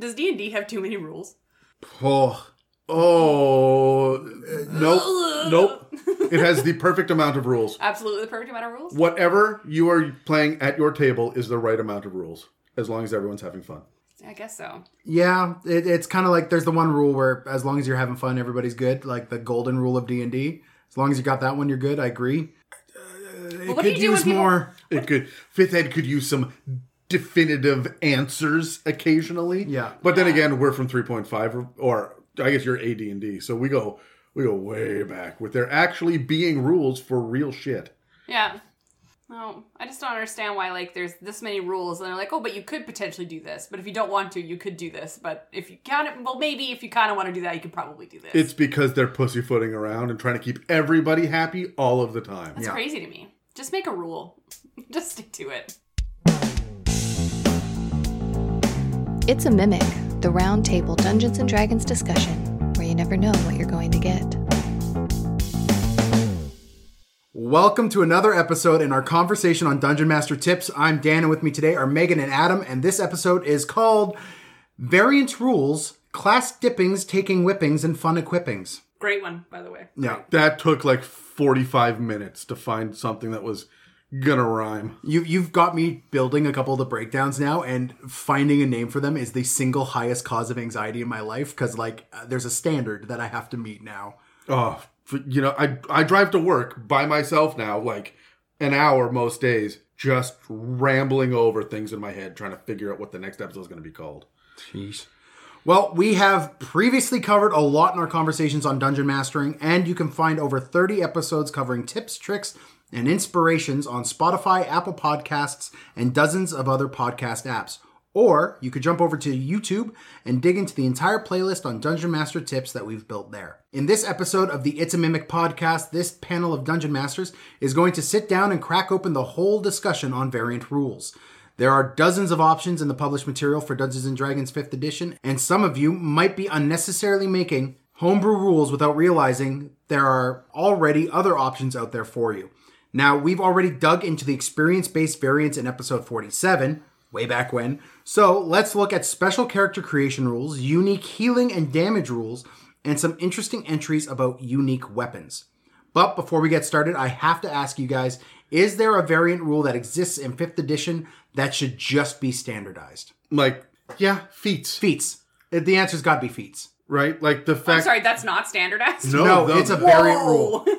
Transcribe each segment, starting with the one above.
Does D and D have too many rules? Oh, oh, nope, nope. It has the perfect amount of rules. Absolutely the perfect amount of rules. Whatever you are playing at your table is the right amount of rules, as long as everyone's having fun. I guess so. Yeah, it, it's kind of like there's the one rule where as long as you're having fun, everybody's good. Like the golden rule of D and D. As long as you got that one, you're good. I agree. Uh, it what do could you do when use people- more. It could fifth ed could use some definitive answers occasionally. Yeah. but then again, we're from three point five, or, or I guess you're AD and D, so we go we go way back with there actually being rules for real shit. Yeah. No, I just don't understand why like there's this many rules and they're like, oh, but you could potentially do this. But if you don't want to, you could do this. But if you kind of, well, maybe if you kind of want to do that, you could probably do this. It's because they're pussyfooting around and trying to keep everybody happy all of the time. That's Yeah. crazy to me. Just make a rule. just stick to it. It's a Mimic, the round table Dungeons and Dragons discussion, where you never know what you're going to get. Welcome to another episode in our conversation on Dungeon Master Tips. I'm Dan, and with me today are Megan and Adam, and this episode is called Variant Rules, Class Dippings, Taking Whippings, and Fun Equippings. Great one, by the way. Yeah. That took like 45 minutes to find something that was gonna rhyme. You, you've got me building a couple of the breakdowns now, and finding a name for them is the single highest cause of anxiety in my life because, like, uh, there's a standard that I have to meet now. Oh, you know, I I drive to work by myself now, like an hour most days, just rambling over things in my head, trying to figure out what the next episode is going to be called. Jeez. Well, we have previously covered a lot in our conversations on dungeon mastering, and you can find over 30 episodes covering tips, tricks, and inspirations on Spotify, Apple Podcasts, and dozens of other podcast apps. Or you could jump over to YouTube and dig into the entire playlist on Dungeon Master tips that we've built there. In this episode of the It's a Mimic podcast, this panel of Dungeon Masters is going to sit down and crack open the whole discussion on variant rules. There are dozens of options in the published material for Dungeons and Dragons 5th edition, and some of you might be unnecessarily making homebrew rules without realizing there are already other options out there for you. Now, we've already dug into the experience based variants in episode 47, way back when, so let's look at special character creation rules, unique healing and damage rules, and some interesting entries about unique weapons. But before we get started, I have to ask you guys is there a variant rule that exists in 5th edition that should just be standardized? Like, yeah, feats, Feats. Uh, The answer's got to be feats. right? Like the fact. I'm fact. sorry, that's not standardized. No, No, no. it's a variant rule.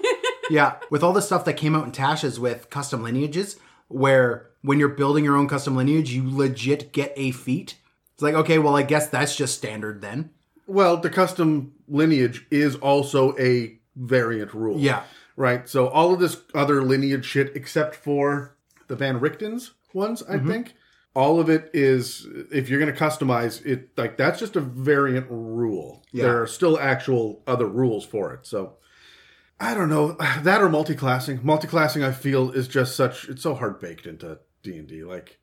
Yeah, with all the stuff that came out in Tasha's with custom lineages, where when you're building your own custom lineage, you legit get a feat. It's like, okay, well, I guess that's just standard then. Well, the custom lineage is also a variant rule. Yeah. Right. So all of this other lineage shit, except for the Van Richten's ones, I Mm-hmm. think, all of it is if you're going to customize it, like that's just a variant rule. Yeah. There are still actual other rules for it. So I don't know that or multi-classing. Multi-classing, I feel, is just such it's so hard baked into D and D. Like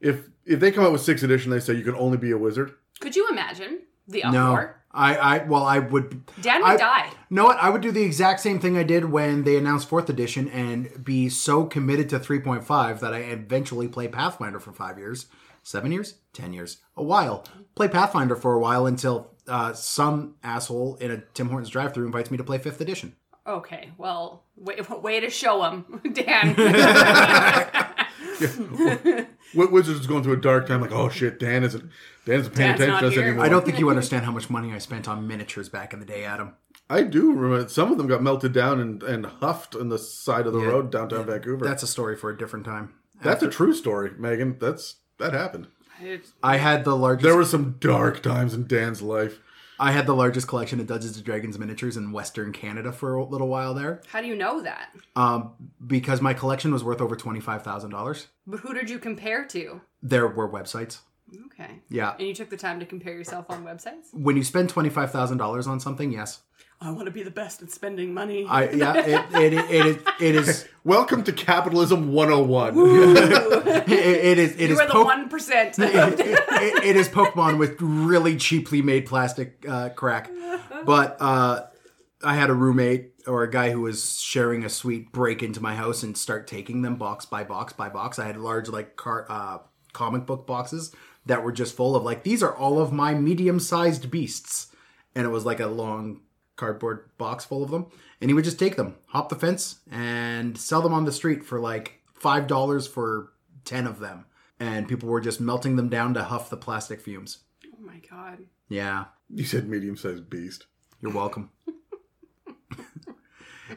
if if they come out with sixth edition, they say you can only be a wizard. Could you imagine the uproar? No. I, I, well, I would. Dan I- would die. know what? I would do the exact same thing I did when they announced fourth edition and be so committed to 3.5 that I eventually play Pathfinder for five years, seven years, ten years, a while. Play Pathfinder for a while until uh, some asshole in a Tim Hortons drive-through invites me to play fifth edition. Okay, well, way, way to show him, Dan. What Wizards is going through a dark time, like, oh shit, Dan isn't Dan isn't paying Dan's attention to us here. anymore. I don't think you understand how much money I spent on miniatures back in the day, Adam. I do remember some of them got melted down and, and huffed on the side of the road downtown Vancouver. That's a story for a different time. That's a true story, Megan. That's that happened. I had the largest. There were some dark times in Dan's life. I had the largest collection of Dungeons and Dragons miniatures in Western Canada for a little while there, How do you know that? um, because my collection was worth over twenty five thousand dollars. But who did you compare to? There were websites. Okay. Yeah. And you took the time to compare yourself on websites? When you spend twenty five thousand dollars on something, yes, I want to be the best at spending money. I yeah, it it it, it, it is Welcome to Capitalism 101. it, it is it you is are the po- one percent. it, it- it is Pokemon with really cheaply made plastic uh, crack. But uh, I had a roommate or a guy who was sharing a suite break into my house and start taking them box by box by box. I had large like car, uh, comic book boxes that were just full of like these are all of my medium-sized beasts, and it was like a long cardboard box full of them, and he would just take them, hop the fence, and sell them on the street for like five dollars for ten of them, and people were just melting them down to huff the plastic fumes. Oh my god. Yeah, You said medium sized beast. you're welcome.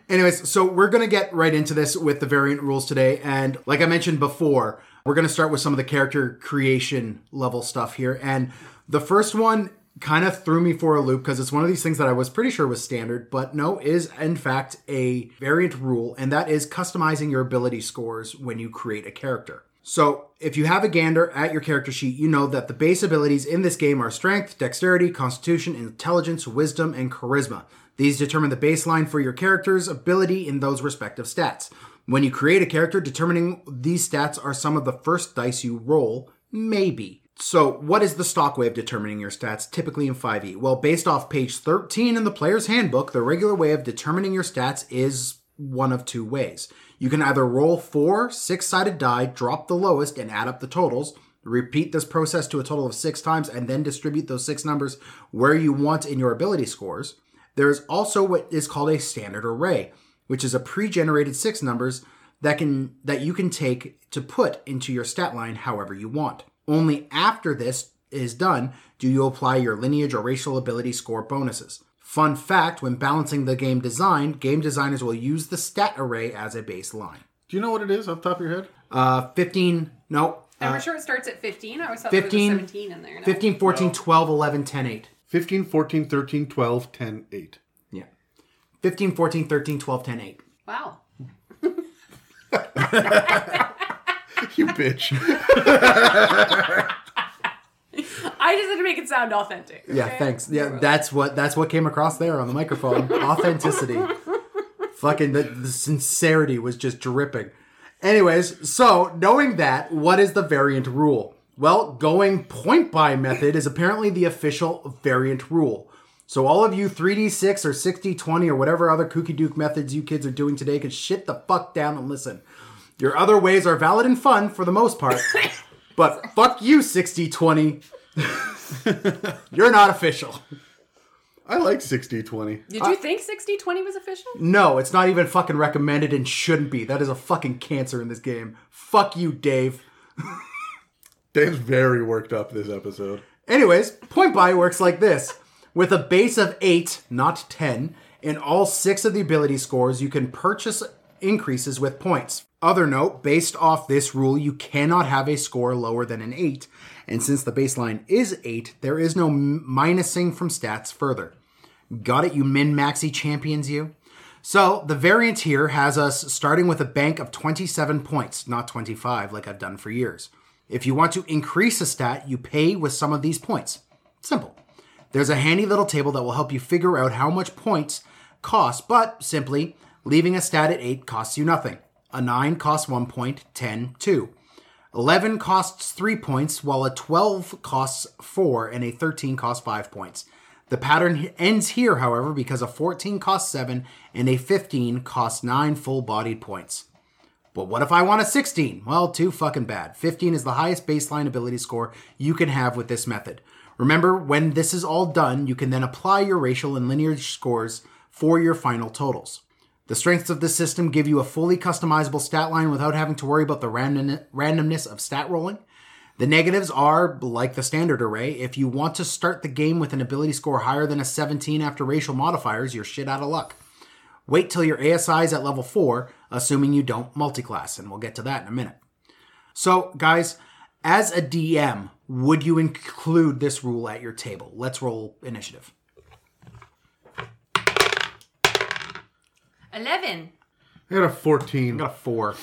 Anyways, so we're going to get right into this with the variant rules today. And like I mentioned before, we're going to start with some of the character creation level stuff here. And the first one kind of threw me for a loop because it's one of these things that I was pretty sure was standard, but no, is in fact a variant rule. And that is customizing your ability scores when you create a character. So, if you have a gander at your character sheet, you know that the base abilities in this game are strength, dexterity, constitution, intelligence, wisdom, and charisma. These determine the baseline for your character's ability in those respective stats. When you create a character, determining these stats are some of the first dice you roll, maybe. So, what is the stock way of determining your stats typically in 5e? Well, based off page 13 in the player's handbook, the regular way of determining your stats is one of two ways. You can either roll four six sided die, drop the lowest, and add up the totals. Repeat this process to a total of six times and then distribute those six numbers where you want in your ability scores. There is also what is called a standard array, which is a pre-generated six numbers that can that you can take to put into your stat line however you want. Only after this is done do you apply your lineage or racial ability score bonuses. Fun fact, when balancing the game design, game designers will use the stat array as a baseline. Do you know what it is off the top of your head? Uh 15, no, I'm uh, sure it starts at 15. I always thought 15, there was a 17 in there. No. 15, 14, 12, 11, 10, 8. 15, 14, 13, 12, 10, 8. Yeah. 15, 14, 13, 12, 10, 8. Wow. You bitch. I just had to make it sound authentic. Yeah, okay? thanks. Yeah, that's what that's what came across there on the microphone. Authenticity. Fucking the, the sincerity was just dripping. Anyways, so knowing that, what is the variant rule? Well, going point buy method is apparently the official variant rule. So all of you 3d6 or 60-20 or whatever other kooky duke methods you kids are doing today can shit the fuck down and listen. Your other ways are valid and fun for the most part, but fuck you 60-20. You're not official. I like 60, 20. Did you think 60 20 was official? No, it's not even fucking recommended and shouldn't be. That is a fucking cancer in this game. Fuck you, Dave. Dave's very worked up this episode. Anyways, point buy works like this. With a base of 8, not 10, in all 6 of the ability scores, you can purchase increases with points. Other note, based off this rule, you cannot have a score lower than an 8, and since the baseline is 8, there is no minusing from stats further. Got it, you min maxi champions, you? So, the variant here has us starting with a bank of 27 points, not 25 like I've done for years. If you want to increase a stat, you pay with some of these points. Simple. There's a handy little table that will help you figure out how much points cost, but simply, leaving a stat at 8 costs you nothing. A 9 costs 1 point, 10, 2. 11 costs 3 points, while a 12 costs 4, and a 13 costs 5 points. The pattern ends here, however, because a 14 costs 7 and a 15 costs 9 full bodied points. But what if I want a 16? Well, too fucking bad. 15 is the highest baseline ability score you can have with this method. Remember, when this is all done, you can then apply your racial and lineage scores for your final totals. The strengths of this system give you a fully customizable stat line without having to worry about the random, randomness of stat rolling. The negatives are, like the standard array, if you want to start the game with an ability score higher than a 17 after racial modifiers, you're shit out of luck. Wait till your ASI is at level 4, assuming you don't multiclass, and we'll get to that in a minute. So, guys, as a DM, would you include this rule at your table? Let's roll initiative. 11. I got a 14. I got a 4.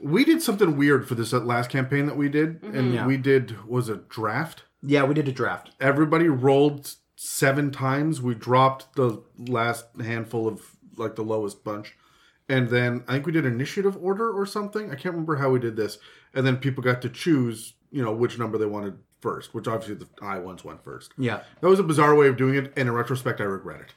We did something weird for this last campaign that we did, mm-hmm. and Yeah. we did was a draft. Yeah, we did a draft. Everybody rolled seven times. We dropped the last handful of like the lowest bunch, and then I think we did initiative order or something. I can't remember how we did this. And then people got to choose, you know, which number they wanted first. Which obviously the high ones went first. Yeah. That was a bizarre way of doing it, and in retrospect, I regret it.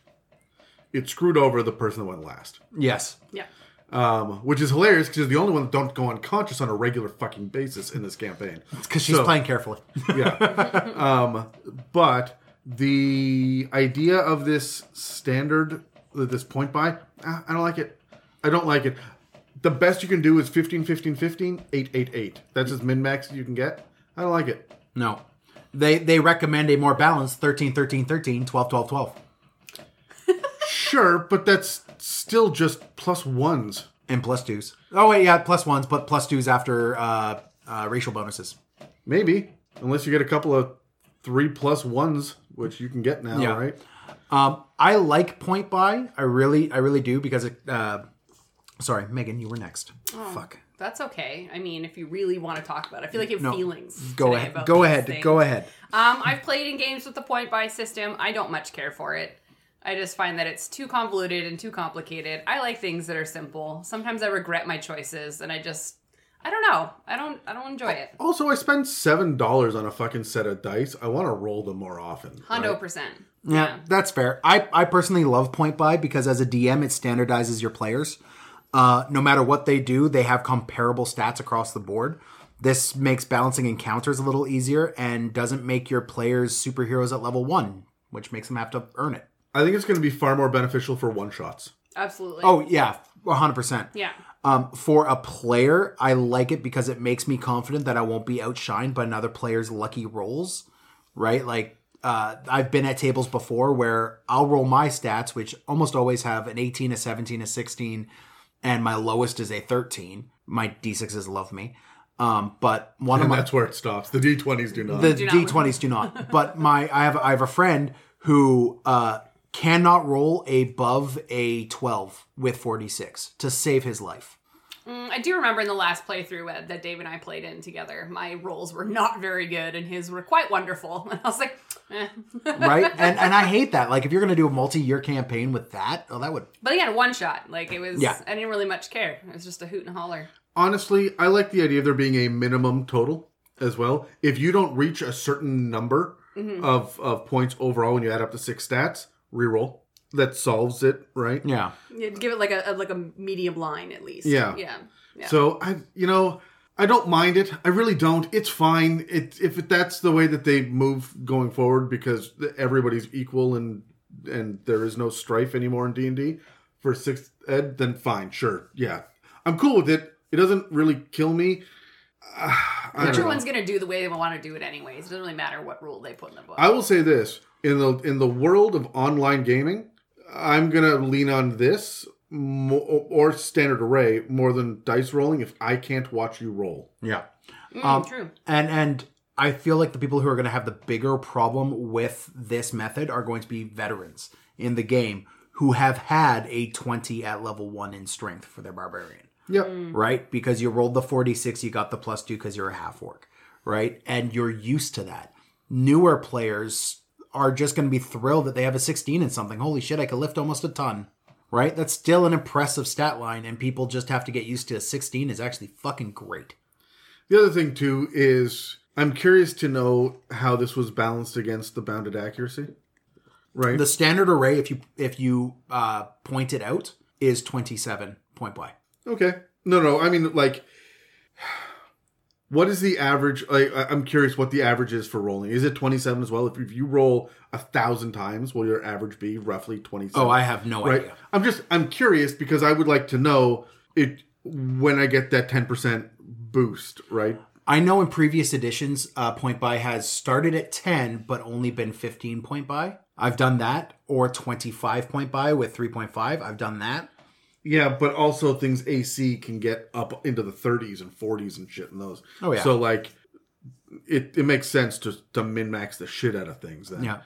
It screwed over the person that went last. Yes. Yeah. Um, which is hilarious because you're the only one that don't go unconscious on a regular fucking basis in this campaign. Because she's So- playing carefully. yeah. Um, but the idea of this standard, this point buy, I don't like it. I don't like it. The best you can do is 15, 15, 15, 8, 8, 8. That's as min max as you can get. I don't like it. no. They they recommend a more balanced 13, 13, 13, 12, 12, 12. Sure, but that's still just plus ones. And plus twos. Oh, wait, yeah, plus ones, but plus twos after uh, uh, racial bonuses. Maybe. Unless you get a couple of three plus ones, which you can get now, Yeah. right? Um, I like point buy. I really, I really do because it. Uh, sorry, Megan, you were next. Fuck. That's okay. I mean, if you really want to talk about it, I feel like you have feelings. Go ahead. about Go these ahead. things. Go ahead. Um, I've played in games with the point buy system. I don't much care for it. I just find that it's too convoluted and too complicated. I like things that are simple. Sometimes I regret my choices, and I just, I don't know. I don't, I don't enjoy it. Also, I spent seven dollars on a fucking set of dice. I want to roll them more often. Hundred right? percent. Yeah, that's fair. I, I personally love point buy because as a DM, it standardizes your players. Uh, no matter what they do, they have comparable stats across the board. This makes balancing encounters a little easier and doesn't make your players superheroes at level one, which makes them have to earn it. I think it's going to be far more beneficial for one shots. Absolutely. Oh yeah, hundred percent. yeah. Um, for a player, I like it because it makes me confident that I won't be outshined by another player's lucky rolls. Right? Like uh, I've been at tables before where I'll roll my stats, which almost always have an 18, a 17, a 16, and my lowest is a 13. My d6s love me. Um, but one of my that's where it stops. The D20s do not. the Do d20s do not. But my I have I have a friend who uh, cannot roll above a 12 with 46 to save his life. Mm, I do remember in the last playthrough that Dave and I played in together, my rolls were not very good, and his were quite wonderful. And I was like, eh. right? And and I hate that. Like if you're gonna do a multi-year campaign with that, oh, that would but again, one shot. Like it was. Yeah. I didn't really much care. It was just a hoot and holler. Honestly, I like the idea of there being a minimum total as well. If you don't reach a certain number Mm-hmm. of, of points overall when you add up the six stats, reroll. That solves it, right? yeah. You'd give it like a, a like a medium line at least. Yeah. Yeah. Yeah. So I, you know, I don't mind it. I really don't. It's fine. It if that's the way that they move going forward because everybody's equal and and there is no strife anymore in D and D for sixth ed, then fine, sure, yeah, I'm cool with it. It doesn't really kill me. I don't know. Everyone's gonna do the way they want to do it anyways. It doesn't really matter what rule they put in the book. I will say this in the in the world of online gaming, I'm gonna lean on this mo- or standard array more than dice rolling if I can't watch you roll. Yeah. Mm, Um, true. And and I feel like the people who are going to have the bigger problem with this method are going to be veterans in the game who have had a 20 at level 1 in strength for their barbarian. Yep. right? Because you rolled the 46, you got the plus two because you're a half orc, right? And you're used to that. Newer players are just going to be thrilled that they have a 16 and something. Holy shit, I could lift almost a ton, right? That's still an impressive stat line, and people just have to get used to a 16 is actually fucking great. The other thing too is I'm curious to know how this was balanced against the bounded accuracy. Right. The standard array, if you if you uh, point it out, is 27 point buy. okay. No, no. I mean, like, what is the average? Like, I'm curious what the average is for rolling. Is it 27 as well? If, if you roll a thousand times, will your average be roughly 27? Oh, I have no right. idea. I'm just I'm curious because I would like to know it when I get that 10% boost. Right. I know in previous editions, uh, point buy has started at 10, but only been 15 point buy. I've done that, or 25 point buy with 3.5. I've done that. Yeah, but also things AC can get up into the 30s and 40s and shit in those. Oh, yeah. So like, it it makes sense to to min max the shit out of things. Then. Yeah.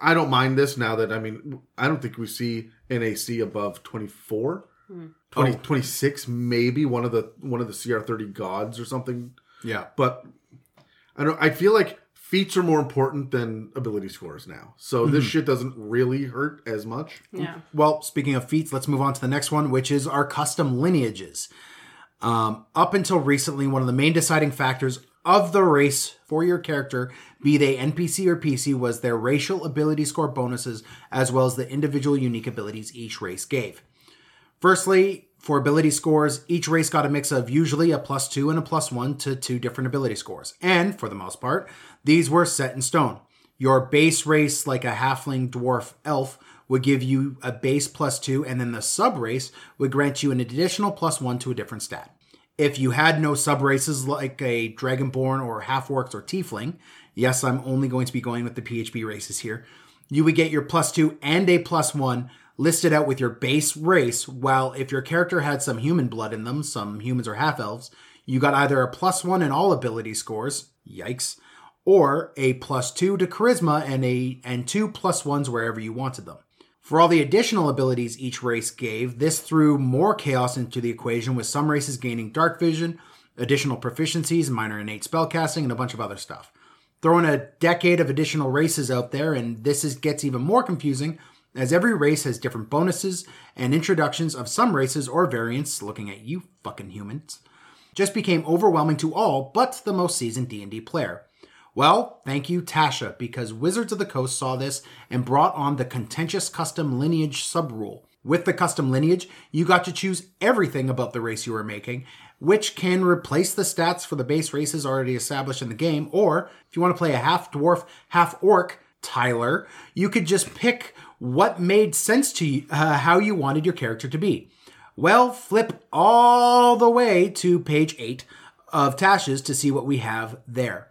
I don't mind this now that I mean I don't think we see an AC above 24. Hmm. 20, 26 maybe one of the one of the CR30 gods or something. Yeah. But I don't I feel like feats are more important than ability scores now. So this shit doesn't really hurt as much. Yeah. Well, speaking of feats, let's move on to the next one, which is our custom lineages. Um, up until recently, one of the main deciding factors of the race for your character, be they NPC or PC, was their racial ability score bonuses, as well as the individual unique abilities each race gave. Firstly, for ability scores, each race got a mix of usually a plus two and a plus one to two different ability scores. And for the most part, these were set in stone. Your base race, like a halfling, dwarf, elf, would give you a base plus two, and then the sub race would grant you an additional plus one to a different stat. If you had no sub races like a dragonborn or half orcs or tiefling, yes, I'm only going to be going with the PHB races here, you would get your plus two and a plus one listed out with your base race, while if your character had some human blood in them, some humans or half elves, you got either a plus one in all ability scores, yikes, or a plus two to charisma and a and two plus ones wherever you wanted them. For all the additional abilities each race gave, this threw more chaos into the equation, with some races gaining dark vision, additional proficiencies, minor innate spellcasting, and a bunch of other stuff. Throwing a decade of additional races out there, and this is, gets even more confusing as every race has different bonuses and introductions of some races or variants, looking at you fucking humans, just became overwhelming to all but the most seasoned D&D player. Well, thank you Tasha because Wizards of the Coast saw this and brought on the contentious custom lineage subrule. With the custom lineage, you got to choose everything about the race you were making, which can replace the stats for the base races already established in the game, or if you want to play a half dwarf, half orc, Tyler, you could just pick what made sense to you, uh, how you wanted your character to be. Well, flip all the way to page 8 of Tasha's to see what we have there.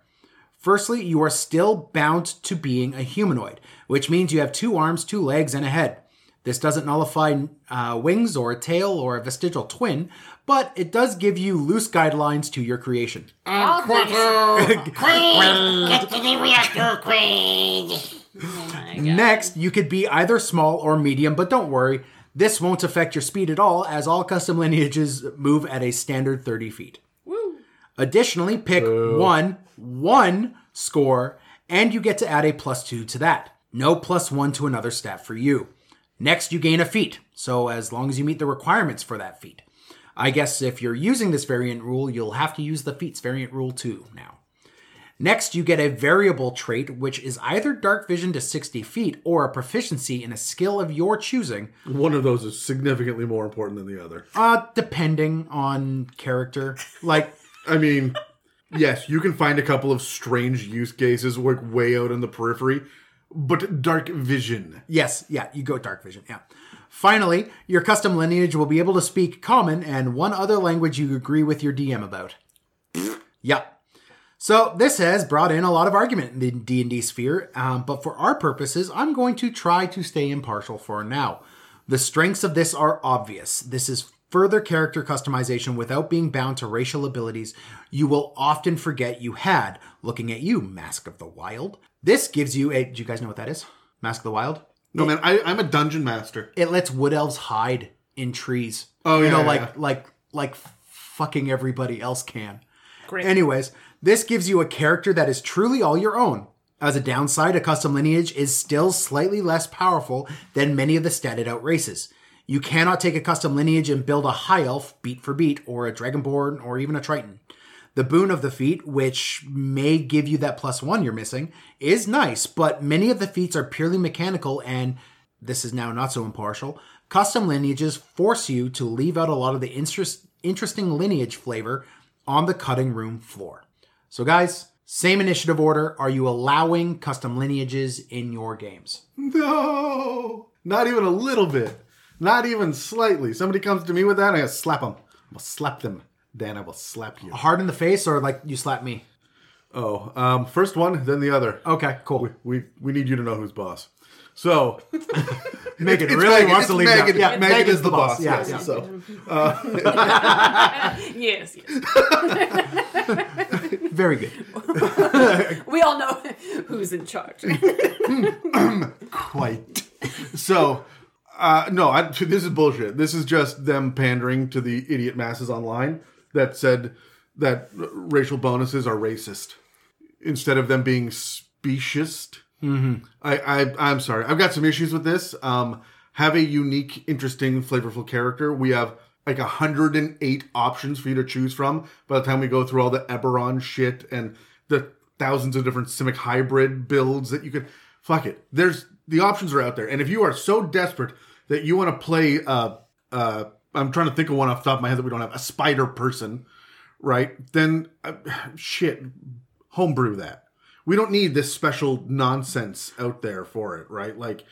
Firstly, you are still bound to being a humanoid, which means you have two arms, two legs, and a head. This doesn't nullify uh, wings or a tail or a vestigial twin, but it does give you loose guidelines to your creation. All these- Get to the reactor, Queen! Oh. Next, you could be either small or medium, but don't worry, this won't affect your speed at all, as all custom lineages move at a standard 30 feet. Woo. Additionally, pick one, one score, and you get to add a plus two to that. No plus one to another stat for you. Next, you gain a feat, so as long as you meet the requirements for that feat. I guess if you're using this variant rule, you'll have to use the feats variant rule too now. Next, you get a variable trait, which is either dark vision to 60 feet or a proficiency in a skill of your choosing, One of those is significantly more important than the other. uh, depending on character. Like, I mean, yes, you can find a couple of strange use cases work way out in the periphery, but dark vision. Yes, yeah, you go dark vision. Yeah. Finally, your custom lineage will be able to speak common and one other language you agree with your DM about. yep. So this has brought in a lot of argument in the D and D sphere, um, but for our purposes, I'm going to try to stay impartial for now. The strengths of this are obvious. This is further character customization without being bound to racial abilities you will often forget you had. Looking at you, Mask of the Wild. This gives you a. Do you guys know what that is? Mask of the Wild. No, man, I, I'm a dungeon master. It lets wood elves hide in trees. Oh, you yeah, know, yeah, like yeah. like like fucking everybody else can. Great. Anyways, this gives you a character that is truly all your own. As a downside, a custom lineage is still slightly less powerful than many of the statted out races. You cannot take a custom lineage and build a high elf beat for beat, or a dragonborn, or even a triton. The boon of the feat, which may give you that plus one you're missing, is nice, but many of the feats are purely mechanical and this is now not so impartial. Custom lineages force you to leave out a lot of the interest, interesting lineage flavor on the cutting room floor. So, guys, same initiative order. Are you allowing custom lineages in your games? No, not even a little bit. Not even slightly. Somebody comes to me with that, I gotta slap them. I will slap them. Dan, I will slap you. Hard in the face or like you slap me? Oh, um, first one, then the other. Okay, cool. We we need you to know who's boss. So Megan it's really Megan, wants to leave Megan. now. Yeah, Megan Megan's is the boss. Yeah, yes. yeah. So yes, yes. Very good. We all know who's in charge. quite. So, uh, no, I, this is bullshit. This is just them pandering to the idiot masses online that said that racial bonuses are racist instead of them being speciest. Mm-hmm. I, I, I'm sorry. I've got some issues with this. Um, have a unique, interesting, flavorful character. We have like 108 options for you to choose from by the time we go through all the Eberron shit and the thousands of different Simic hybrid builds that you could. Fuck it. There's the options are out there, and if you are so desperate that you want to play uh, uh, I'm trying to think of one off the top of my head that we don't have a spider person, right? Then uh, shit, homebrew that. We don't need this special nonsense out there for it, right? Like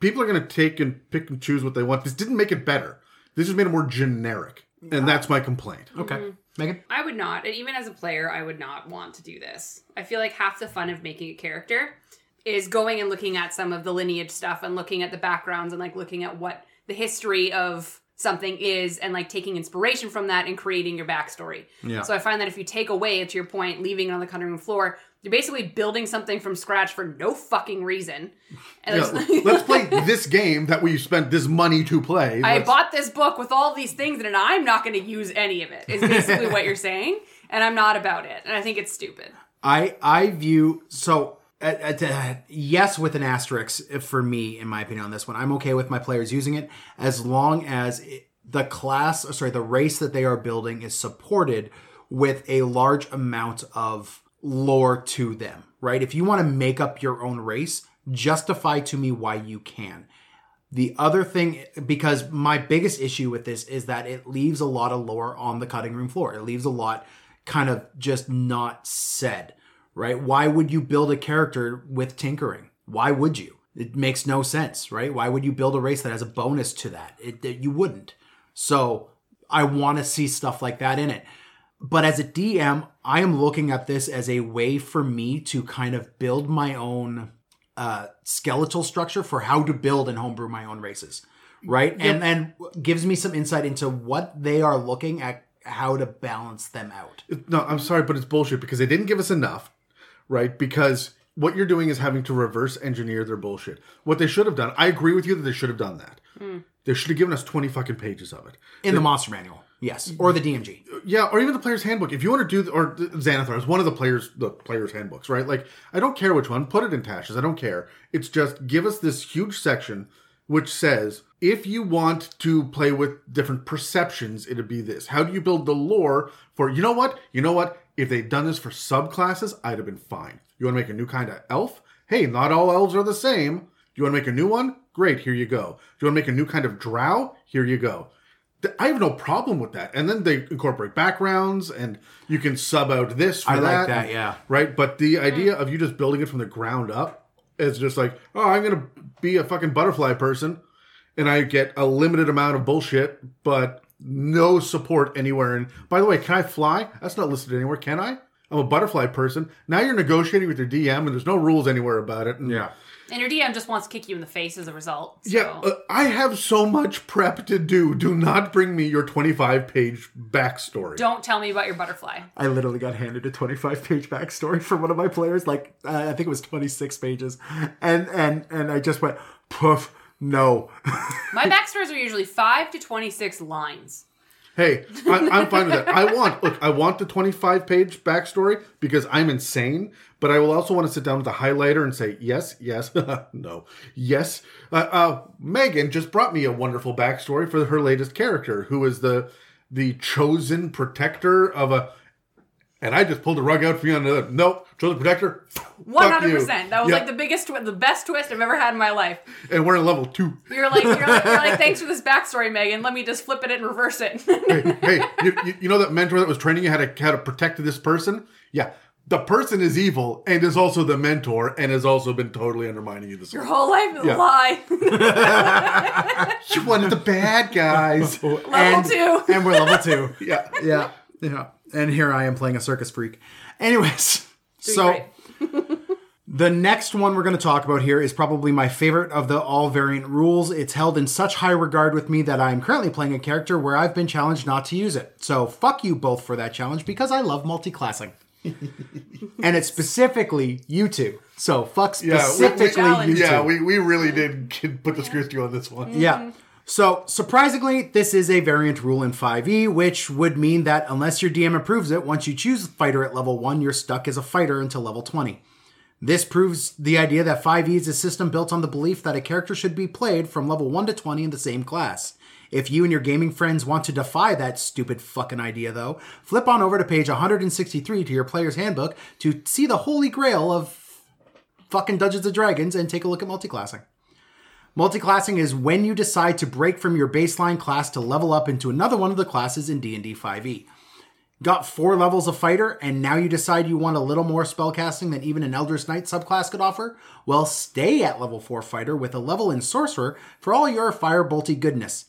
people are going to take and pick and choose what they want. This didn't make it better. This just made it more generic, and that's my complaint. Okay. Mm-hmm. Megan? I would not, and even as a player, I would not want to do this. I feel like half the fun of making a character is going and looking at some of the lineage stuff and looking at the backgrounds and like looking at what the history of something is and like taking inspiration from that and creating your backstory. Yeah. So I find that if you take away, to your point, leaving it on the cutting room floor, you're basically building something from scratch for no fucking reason. And Yeah, let's play this game that we spent this money to play. I Let's- bought this book with all these things in it, and I'm not going to use any of it. Is basically what you're saying, and I'm not about it, and I think it's stupid. I I view so uh, uh, yes with an asterisk for me in my opinion on this one. I'm okay with my players using it as long as it, the class, or sorry, the race that they are building is supported with a large amount of lore to them. Right? If you want to make up your own race, justify to me why you can. The other thing, because my biggest issue with this is that it leaves a lot of lore on the cutting room floor. It leaves a lot kind of just not said, right? Why would you build a character with tinkering? Why would you? It makes no sense, right? Why would you build a race that has a bonus to that? It, it- you wouldn't. So I want to see stuff like that in it. But as a DM, I am looking at this as a way for me to kind of build my own uh, skeletal structure for how to build and homebrew my own races, right? And then gives me some insight into what they are looking at, how to balance them out. No, I'm sorry, but it's bullshit because they didn't give us enough, right? Because what you're doing is having to reverse engineer their bullshit. What they should have done, I agree with you that they should have done that. They should have given us 20 fucking pages of it. in the monster manual, yes, or the DMG. Yeah, or even the player's handbook. If you want to do, or Xanathar is one of the players, the player's handbooks, right? Like, I don't care which one. Put it in Tasha's. I don't care. It's just give us this huge section which says if you want to play with different perceptions, it'd be this. How do you build the lore for? You know what? You know what? If they'd done this for subclasses, I'd have been fine. You want to make a new kind of elf? Hey, not all elves are the same. Do you want to make a new one? Great, here you go. Do you want to make a new kind of drow? Here you go. Th- I have no problem with that. And then they incorporate backgrounds, and you can sub out this for I like that. that, and- yeah. Right? But the idea of you just building it from the ground up is just like, oh, I'm going to be a fucking butterfly person, and I get a limited amount of bullshit, but no support anywhere. And by the way, can I fly? That's not listed anywhere, can I? I'm a butterfly person. Now you're negotiating with your DM, and there's no rules anywhere about it. And And your DM just wants to kick you in the face as a result. So. yeah, uh, I have so much prep to do. Do not bring me your 25 page backstory. Don't tell me about your butterfly. I literally got handed a 25 page backstory for one of my players. Like uh, I think it was 26 pages, and and and I just went poof. No, My backstories are usually five to twenty-six lines. Hey, I, I'm fine with that. I want look, I want the 25 page backstory because I'm insane. But I will also want to sit down with a highlighter and say yes, yes, no, yes. Uh, uh, Megan just brought me a wonderful backstory for her latest character, who is the the chosen protector of a. And I just pulled the rug out for you on the nope, chosen protector. One hundred percent. That was Yeah. like the biggest, twi- the best twist I've ever had in my life. And we're in level two. You're like, you're like, you're like, thanks for this backstory, Megan. Let me just flip it and reverse it. hey, hey you, you, you know that mentor that was training you how to how to protect this person? Yeah, the person is evil and is also the mentor and has also been totally undermining you this Your whole. whole life is Yeah. a lie. You're one of the bad guys. Level and, two. and we're level two. yeah. yeah, yeah. And here I am playing a circus freak. Anyways, so the next one we're going to talk about here is probably my favorite of the all variant rules. It's held in such high regard with me that I'm currently playing a character where I've been challenged not to use it. So fuck you both for that challenge because I love multi-classing. and it's specifically you two. So fuck Yeah, we- specifically you two. Yeah, we, we really did put the screws to you on this one. Yeah. So, surprisingly, this is a variant rule in 5e, which would mean that unless your DM approves it, once you choose fighter at level 1, you're stuck as a fighter until level 20. This proves the idea that 5e is a system built on the belief that a character should be played from level 1 to 20 in the same class. If you and your gaming friends want to defy that stupid fucking idea, though, flip on over to page 163 to your player's handbook to see the holy grail of fucking Dungeons and Dragons and take a look at multiclassing. Multiclassing is when you decide to break from your baseline class to level up into another one of the classes in D&D 5e. Got four levels of fighter, and now you decide you want a little more spellcasting than even an Eldritch Knight subclass could offer? Well, stay at level 4 fighter with a level in sorcerer for all your firebolty goodness.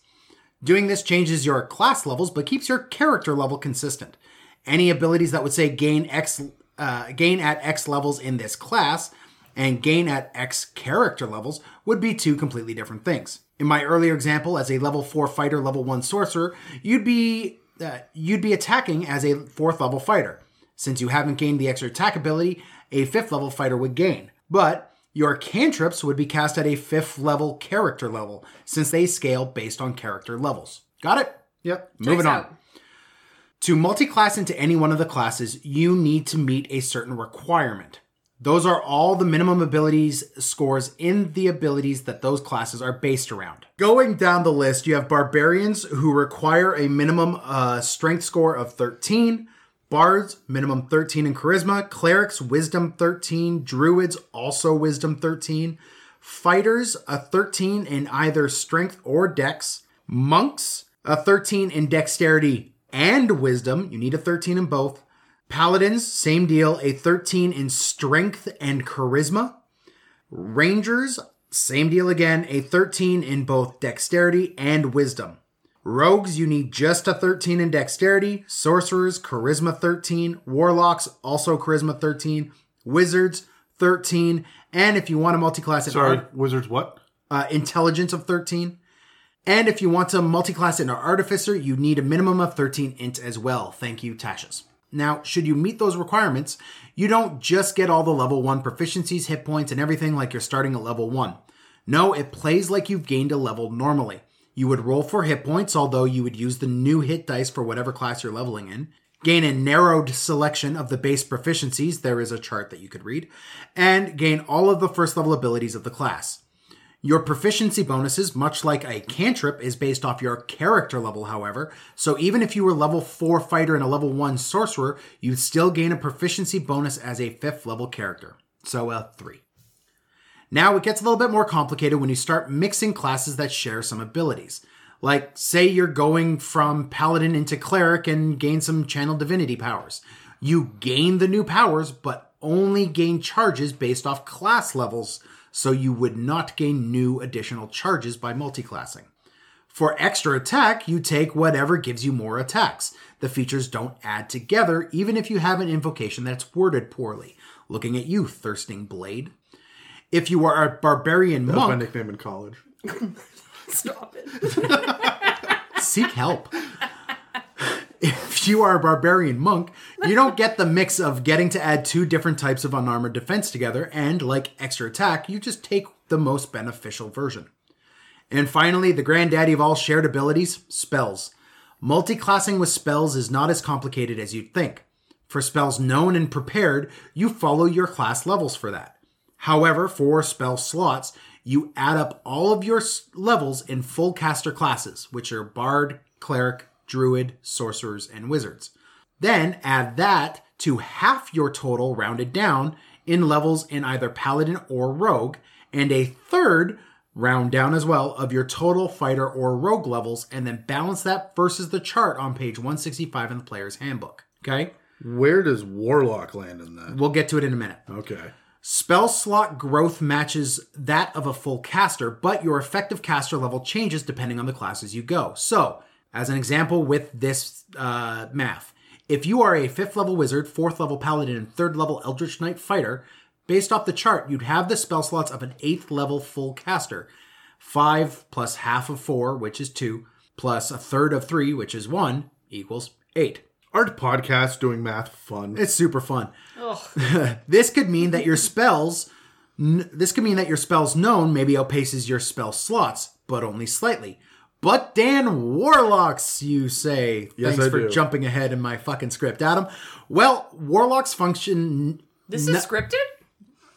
Doing this changes your class levels, but keeps your character level consistent. Any abilities that would say gain X, uh, gain at X levels in this class, and gain at X character levels would be two completely different things. In my earlier example, as a level four fighter, level one sorcerer, you'd be uh, you'd be attacking as a fourth level fighter. Since you haven't gained the extra attack ability, a fifth level fighter would gain. But your cantrips would be cast at a fifth level character level, since they scale based on character levels. Got it? Yep. Moving Checks on. out. To multi-class into any one of the classes, you need to meet a certain requirement. Those are all the minimum abilities scores in the abilities that those classes are based around. Going down the list, you have barbarians who require a minimum uh, strength score of 13, bards minimum 13 in charisma, clerics wisdom 13, druids also wisdom 13, fighters a 13 in either strength or dex, monks a 13 in dexterity and wisdom, you need a 13 in both. Paladins, same deal, a 13 in strength and charisma. Rangers, same deal again, a 13 in both dexterity and wisdom. Rogues, you need just a 13 in dexterity. Sorcerers, charisma 13. Warlocks, also charisma 13. Wizards, 13. And if you want to multi-class in Sorry, art- wizards. What? uh, intelligence of 13. And if you want to multi-class into artificer, you need a minimum of 13 int as well. Thank you, Tasha's. Now, should you meet those requirements, you don't just get all the level 1 proficiencies, hit points, and everything like you're starting at level 1. No, it plays like you've gained a level normally. You would roll for hit points, although you would use the new hit dice for whatever class you're leveling in. Gain a narrowed selection of the base proficiencies, there is a chart that you could read, and gain all of the first level abilities of the class. Your proficiency bonuses, much like a cantrip, is based off your character level, however. So even if you were level 4 fighter and a level 1 sorcerer, you'd still gain a proficiency bonus as a 5th level character. So a 3. Now it gets a little bit more complicated when you start mixing classes that share some abilities. Like, say you're going from paladin into cleric and gain some channel divinity powers. You gain the new powers, but only gain charges based off class levels, so you would not gain new additional charges by multiclassing. For extra attack, you take whatever gives you more attacks. The features don't add together, even if you have an invocation that's worded poorly. Looking at you, Thirsting Blade. If you are a barbarian That was my monk, nickname in college. Stop it. seek help. If you are a barbarian monk, you don't get the mix of getting to add two different types of unarmored defense together, and like extra attack, you just take the most beneficial version. And finally, the granddaddy of all shared abilities spells. Multiclassing with spells is not as complicated as you'd think. For spells known and prepared, you follow your class levels for that. However, for spell slots, you add up all of your levels in full caster classes, which are Bard, Cleric, Druid, Sorcerers, and Wizards. Then add that to half your total rounded down in levels in either Paladin or Rogue, and a third round down as well of your total fighter or rogue levels, and then balance that versus the chart on page 165 in the player's handbook. Okay? Where does warlock land in that? We'll get to it in a minute. Okay. Spell slot growth matches that of a full caster, but your effective caster level changes depending on the classes you go. So, as an example with this uh, math, if you are a fifth level wizard, fourth level paladin, and third level eldritch knight fighter, based off the chart, you'd have the spell slots of an eighth level full caster. Five plus half of four, which is two, plus a third of three, which is one, equals eight. Art podcast doing math fun. It's super fun. this could mean that your spells, n- this could mean that your spells known maybe outpaces your spell slots, but only slightly. But Dan Warlocks, you say. Yes, Thanks I for do. jumping ahead in my fucking script, Adam. Well, Warlocks function. This n- is scripted?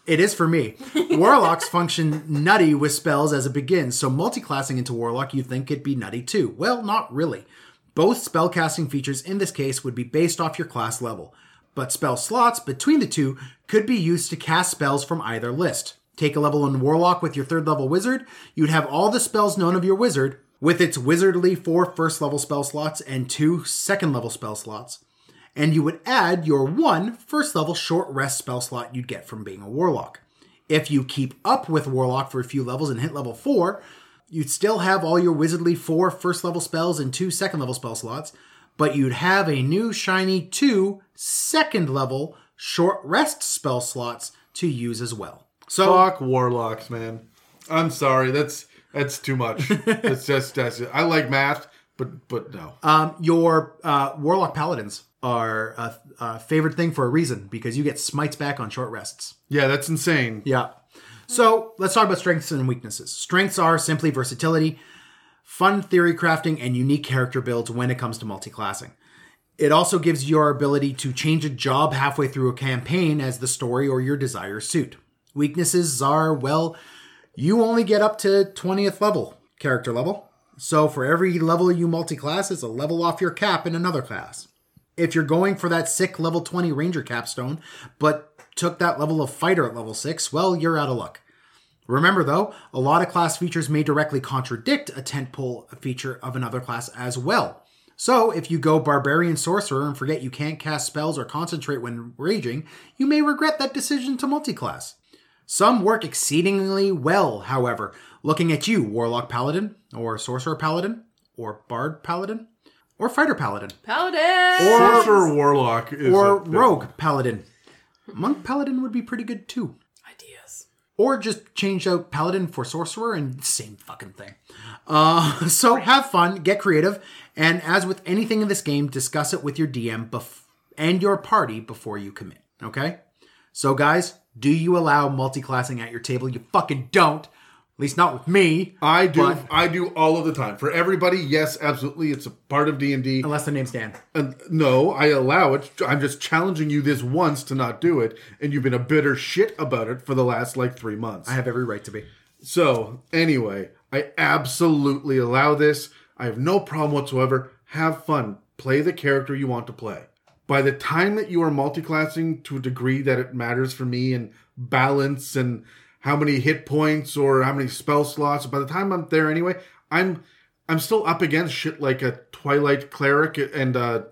it is for me. Warlocks function nutty with spells as it begins, so multiclassing into Warlock you'd think it'd be nutty too. Well, not really. Both spellcasting features in this case would be based off your class level, but spell slots between the two could be used to cast spells from either list. Take a level in Warlock with your third level wizard. You'd have all the spells known of your wizard with its wizardly four first level spell slots and two second level spell slots. And you would add your one first level short rest spell slot you'd get from being a warlock. If you keep up with warlock for a few levels and hit level four, you'd still have all your wizardly four first level spells and two second level spell slots, but you'd have a new shiny two second level short rest spell slots to use as well. So Fuck warlocks, man. I'm sorry. That's that's too much. That's just that's it. I like math, but but no. um, your uh, warlock paladins are a, a favorite thing for a reason because you get smites back on short rests. Yeah, that's insane. Yeah. So let's talk about strengths and weaknesses. Strengths are simply versatility, fun theory crafting, and unique character builds when it comes to multi-classing. It also gives your ability to change a job halfway through a campaign as the story or your desire suit. Weaknesses are, well, you only get up to 20th level, character level. So for every level you multi-class, it's a level off your cap in another class. If you're going for that sick level 20 ranger capstone, but took that level of fighter at level 6, well, you're out of luck. Remember though, a lot of class features may directly contradict a tentpole feature of another class as well. So, if you go barbarian sorcerer and forget you can't cast spells or concentrate when raging, you may regret that decision to multiclass. Some work exceedingly well, however. Looking at you, Warlock Paladin, or Sorcerer Paladin, or Bard Paladin, or Fighter Paladin, Paladin. Or Sorcerer warlock is or a big Rogue Paladin. Monk Paladin would be pretty good too. ideas. Or just change out Paladin for Sorcerer and same fucking thing. Uh, so have fun, get creative, and as with anything in this game, discuss it with your DM bef- and your party before you commit. Okay? So, guys, do you allow multi-classing at your table? You fucking don't. At least not with me. I do. But- I do all of the time for everybody. Yes, absolutely. It's a part of D and D. Unless the name's Dan. And no, I allow it. I'm just challenging you this once to not do it, and you've been a bitter shit about it for the last like three months. I have every right to be. So, anyway, I absolutely allow this. I have no problem whatsoever. Have fun. Play the character you want to play. By the time that you are multiclassing to a degree that it matters for me and balance and how many hit points or how many spell slots, by the time I'm there anyway, I'm I'm still up against shit like a Twilight Cleric and uh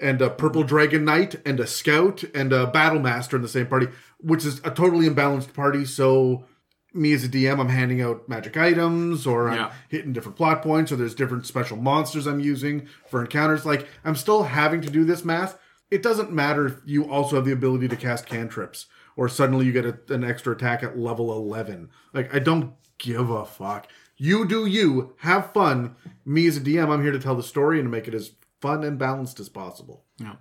and a Purple Dragon Knight and a Scout and a Battle Master in the same party, which is a totally imbalanced party. So me as a DM, I'm handing out magic items or I'm Yeah. hitting different plot points or there's different special monsters I'm using for encounters. Like I'm still having to do this math. It doesn't matter if you also have the ability to cast cantrips or suddenly you get a, an extra attack at level 11. Like I don't give a fuck. You do you. Have fun. Me as a DM, I'm here to tell the story and to make it as fun and balanced as possible. Yeah.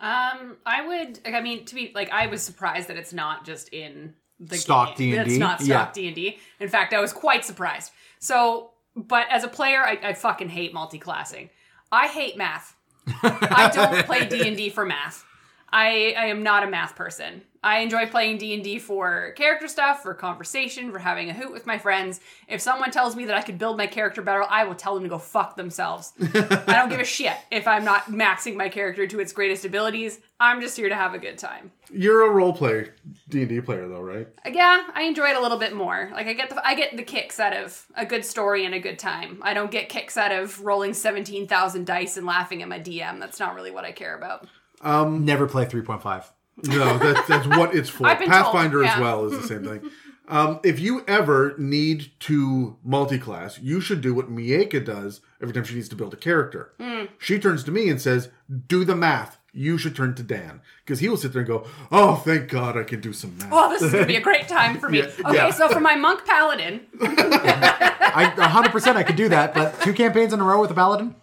Um, I would. I mean, to be like, I was surprised that it's not just in the Stock. D&D? It's not stock. D and D. In fact, I was quite surprised. So, but as a player, I, I fucking hate multi-classing. I hate math. I don't play D and D for math. I, I am not a math person. I enjoy playing D and D for character stuff, for conversation, for having a hoot with my friends. If someone tells me that I could build my character better, I will tell them to go fuck themselves. I don't give a shit if I'm not maxing my character to its greatest abilities. I'm just here to have a good time. You're a role player, D and D player though, right? Uh, yeah, I enjoy it a little bit more. Like I get the I get the kicks out of a good story and a good time. I don't get kicks out of rolling seventeen thousand dice and laughing at my DM. That's not really what I care about. Never play 3.5. No, that, that's what it's for. I've been told, Pathfinder as well is the same thing. Um, if you ever need to multi-class, you should do what Mieka does every time she needs to build a character. Hmm. She turns to me and says, "Do the math." You should turn to Dan because he will sit there and go, "Oh, thank God, I can do some math." Well, this is gonna be a great time for me. Yeah, okay, yeah. so for my monk paladin, I 100% I could do that, but two campaigns in a row with a paladin?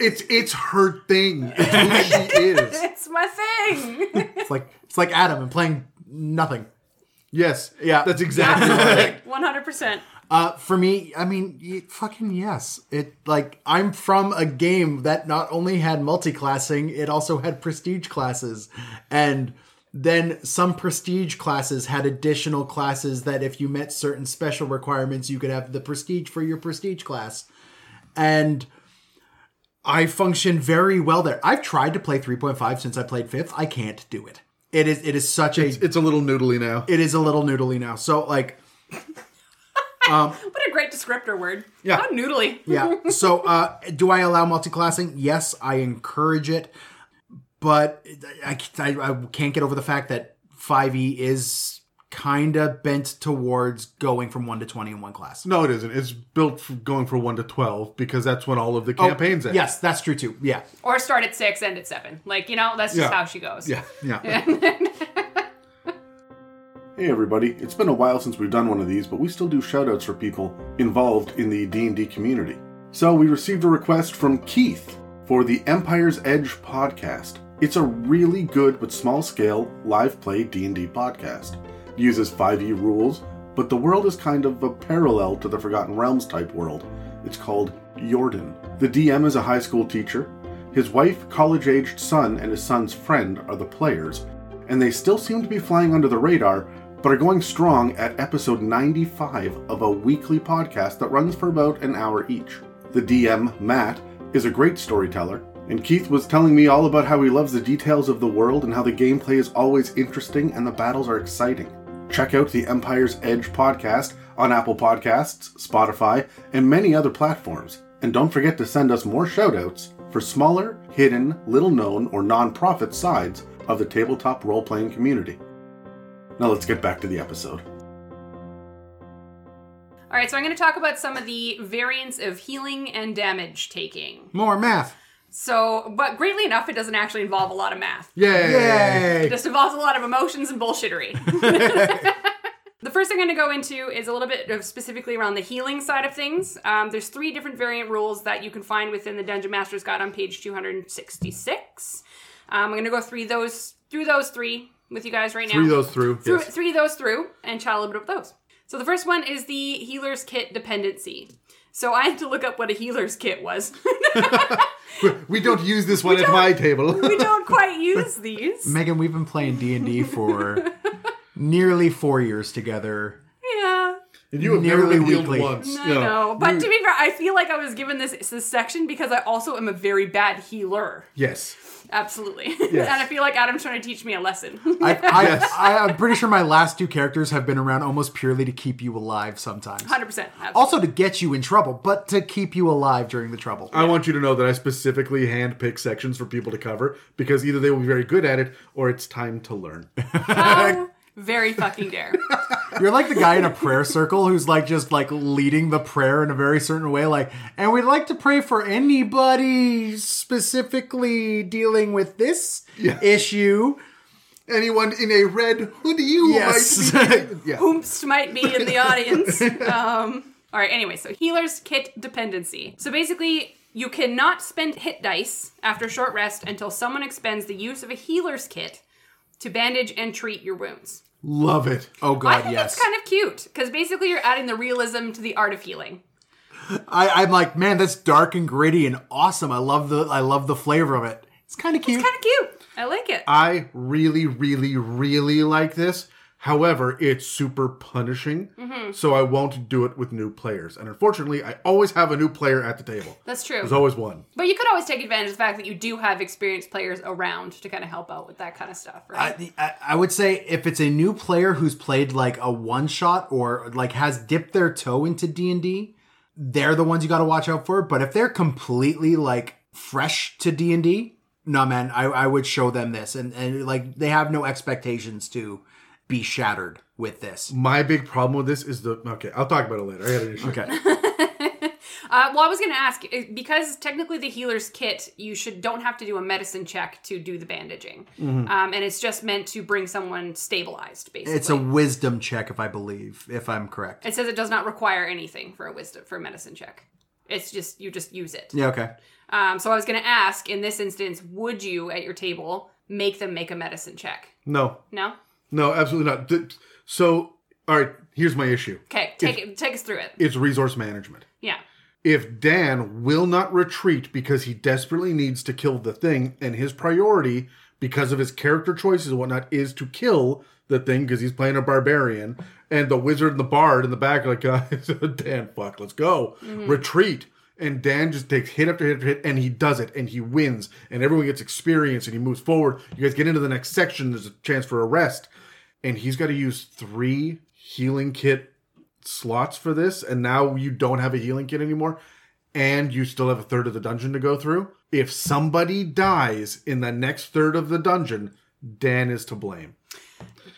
It's it's her thing. It's who she is. it's my thing. It's like it's like Adam and playing nothing. Yes. Yeah. That's exactly right. One hundred percent. Uh, for me, I mean, y- fucking yes. It like I'm from a game that not only had multi-classing, it also had prestige classes, and then some prestige classes had additional classes that if you met certain special requirements, you could have the prestige for your prestige class, and I function very well there. I've tried to play 3.5 since I played fifth. I can't do it. It is it is such a It's a little noodly now. it is a little noodly now. So like um, What a great descriptor word. Yeah. How noodly. yeah. So uh do I allow multi-classing? Yes, I encourage it. But I, I, I can't get over the fact that 5e is kind of bent towards going from 1 to 20 in one class. No, it isn't. It's built for going for one to twelve because that's when all of the oh, campaigns end. Oh, Yes, that's true too. Yeah. Or start at six, end at seven. Like, you know, that's just Yeah. how she goes. Yeah. Yeah. Hey everybody, it's been a while since we've done one of these, but we still do shoutouts for people involved in the D&D community. So we received a request from Keith for the Empire's Edge podcast. It's a really good but small-scale live play D&D podcast. Uses 5e rules, but the world is kind of a parallel to the Forgotten Realms type world. It's called Jordan. The DM is a high school teacher. His wife, college-aged son, and his son's friend are the players, and they still seem to be flying under the radar, but are going strong at episode 95 of a weekly podcast that runs for about an hour each. The DM, Matt, is a great storyteller, and Keith was telling me all about how he loves the details of the world and how the gameplay is always interesting and the battles are exciting. Check out the Empire's Edge podcast on Apple Podcasts, Spotify, and many other platforms. And don't forget to send us more shoutouts for smaller, hidden, little known, or non-profit sides of the tabletop role playing community. Now let's get back to the episode. All right, so I'm going to talk about some of the variants of healing and damage taking. More math. So, but greatly enough, it doesn't actually involve a lot of math. Yay! It Yay! just involves a lot of emotions and bullshittery. the first thing I'm going to go into is a little bit of specifically around the healing side of things. Um, there's three different variant rules that you can find within the Dungeon Master's Guide on page 266. Um, I'm going to go through those through those three with you guys right now. Three those through. through, yes. three those through and chat a little bit of those. So the first one is the healer's kit dependency. So I had to look up what a healer's kit was. We don't use this one at my table. we don't quite use these. Megan, we've been playing D&D for nearly 4 years together. Yeah. and you have never Nearly been healed weekly. once. I you know. But to be fair, I feel like I was given this, this section because I also am a very bad healer. yes. Absolutely. and I feel like Adam's trying to teach me a lesson. I, I, I, I'm pretty sure my last two characters have been around almost purely to keep you alive sometimes. 100%. Absolutely. Also to get you in trouble, but to keep you alive during the trouble. I want you to know that I specifically handpick sections for people to cover because either they will be very good at it or it's time to learn. Um, How very fucking dare. You're like the guy in a prayer circle who's like just like leading the prayer in a very certain way, like, and we'd like to pray for anybody specifically dealing with this Yeah. issue. Anyone in a red hoodie who Yes. might be. Yeah. Oops might be in the audience. Um, all right, anyway, so healer's kit dependency. So basically, you cannot spend hit dice after short rest until someone expends the use of a healer's kit to bandage and treat your wounds. Love it. Oh God, I think yes. it's kind of cute because basically you're adding the realism to the art of healing. I, I'm like, man, that's dark and gritty and awesome. I love the I love the flavor of it. It's kind of cute. It's kind of cute. I like it. I really, really, really like this. However, it's super punishing, mm-hmm. so I won't do it with new players. And unfortunately, I always have a new player at the table. That's true. There's always one. But you could always take advantage of the fact that you do have experienced players around to kind of help out with that kind of stuff, right? I, I, I would say if it's a new player who's played like a one shot or like has dipped their toe into D and D, they're the ones you got to watch out for. But if they're completely like fresh to D and D, no man, I, I would show them this and and like they have no expectations to be shattered with this. My big problem with this is the okay. I'll talk about it later. I got an issue. Okay. Uh, well, I was going to ask eh, because technically the healer's kit, you should don't have to do a medicine check to do the bandaging, um, and it's just meant to bring someone stabilized. Basically, It's a wisdom check, if I believe, if I'm correct. It says it does not require anything for a wisdom for a medicine check. It's just you just use it. Yeah. Okay. Um, so I was going to ask in this instance, would you at your table make them make a medicine check? No, No. No, absolutely not. So, all right, here's my issue. Okay, take it. Take us through it. It's resource management. Yeah. If Dan will not retreat because he desperately needs to kill the thing, and his priority, because of his character choices and whatnot, is to kill the thing because he's playing a barbarian, and the wizard and the bard in the back are like, guys, Dan, fuck, let's go. Mm-hmm. Retreat. And Dan just takes hit after hit after hit, and he does it, and he wins, and everyone gets experience, and he moves forward. You guys get into the next section. There's a chance for a rest, and he's got to use three healing kit slots for this, and now you don't have a healing kit anymore, and you still have a third of the dungeon to go through. If somebody dies in the next third of the dungeon, Dan is to blame.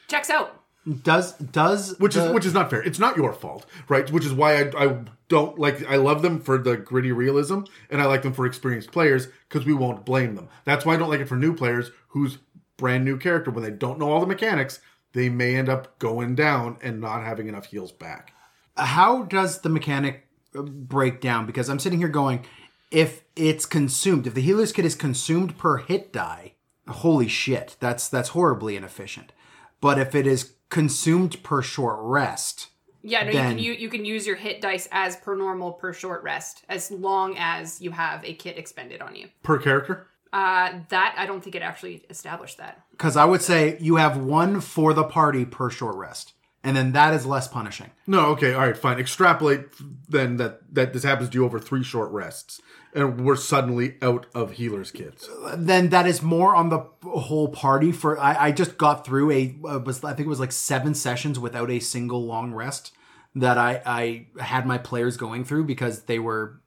Checks out. Does does Which the- is which is not fair. It's not your fault, right? Which is why I, I don't like. I love them for the gritty realism, and I like them for experienced players because we won't blame them. That's why I don't like it for new players who's brand new character when they don't know all the mechanics. They may end up going down and not having enough heals back. how does the mechanic uh, break down? Because I'm sitting here going, if it's consumed, if the healer's kit is consumed per hit die, holy shit, that's that's horribly inefficient. But if it is consumed per short rest, Yeah, no, Then- you can u- you can use your hit dice as per normal per short rest, as long as you have a kit expended on you. Per character, Uh, that I don't think it actually established that. because I would say you have one for the party per short rest, and then that is less punishing. no, okay, all right, fine. Extrapolate then that that this happens to you over three short rests, and we're suddenly out of healers kits. then that is more on the whole party for I, I just got through a uh, was I think it was like seven sessions without a single long rest that I I had my players going through because they were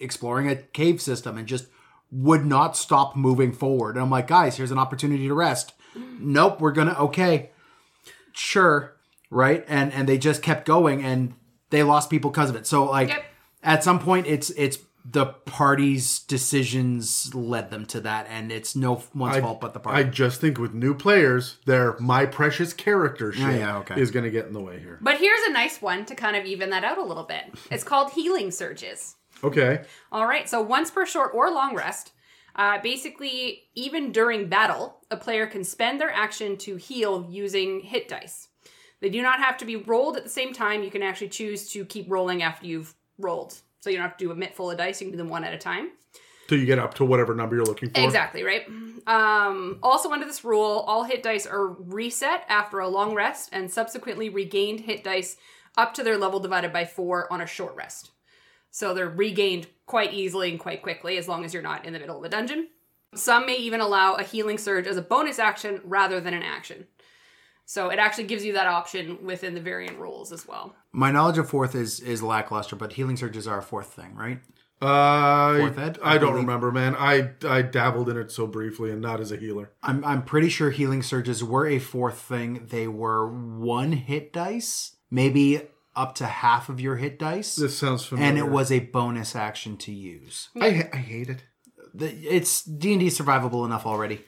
exploring a cave system and just would not stop moving forward. And I'm like, guys, here's an opportunity to rest. Nope, we're gonna okay, sure, right? And and they just kept going and they lost people because of it. So like Yep. at some point it's it's the party's decisions led them to that and it's no one's I, fault but the party. I just think with new players, their my precious character shit yeah, okay. is going to get in the way here. But here's a nice one to kind of even that out a little bit. It's called healing surges. Okay. All right, so once per short or long rest, uh, basically, even during battle, a player can spend their action to heal using hit dice. They do not have to be rolled at the same time. You can actually choose to keep rolling after you've rolled. So you don't have to do a mitt full of dice. You can do them one at a time. Till you get up to whatever number you're looking for. Exactly, right? Um, also, under this rule, all hit dice are reset after a long rest and subsequently regained hit dice up to their level divided by four on a short rest. So they're regained quite easily and quite quickly as long as you're not in the middle of a dungeon. Some may even allow a healing surge as a bonus action rather than an action. So it actually gives you that option within the variant rules as well. my knowledge of fourth is is lackluster but healing surges are a fourth thing right Uh, Fourth ed, I, I don't believe. remember, man. I I dabbled in it so briefly and not as a healer. i'm i'm pretty sure healing surges were a fourth thing they were one hit dice maybe up to half of your hit dice This sounds familiar. and it was a bonus action to use I I hate it. The- it's d&d survivable enough already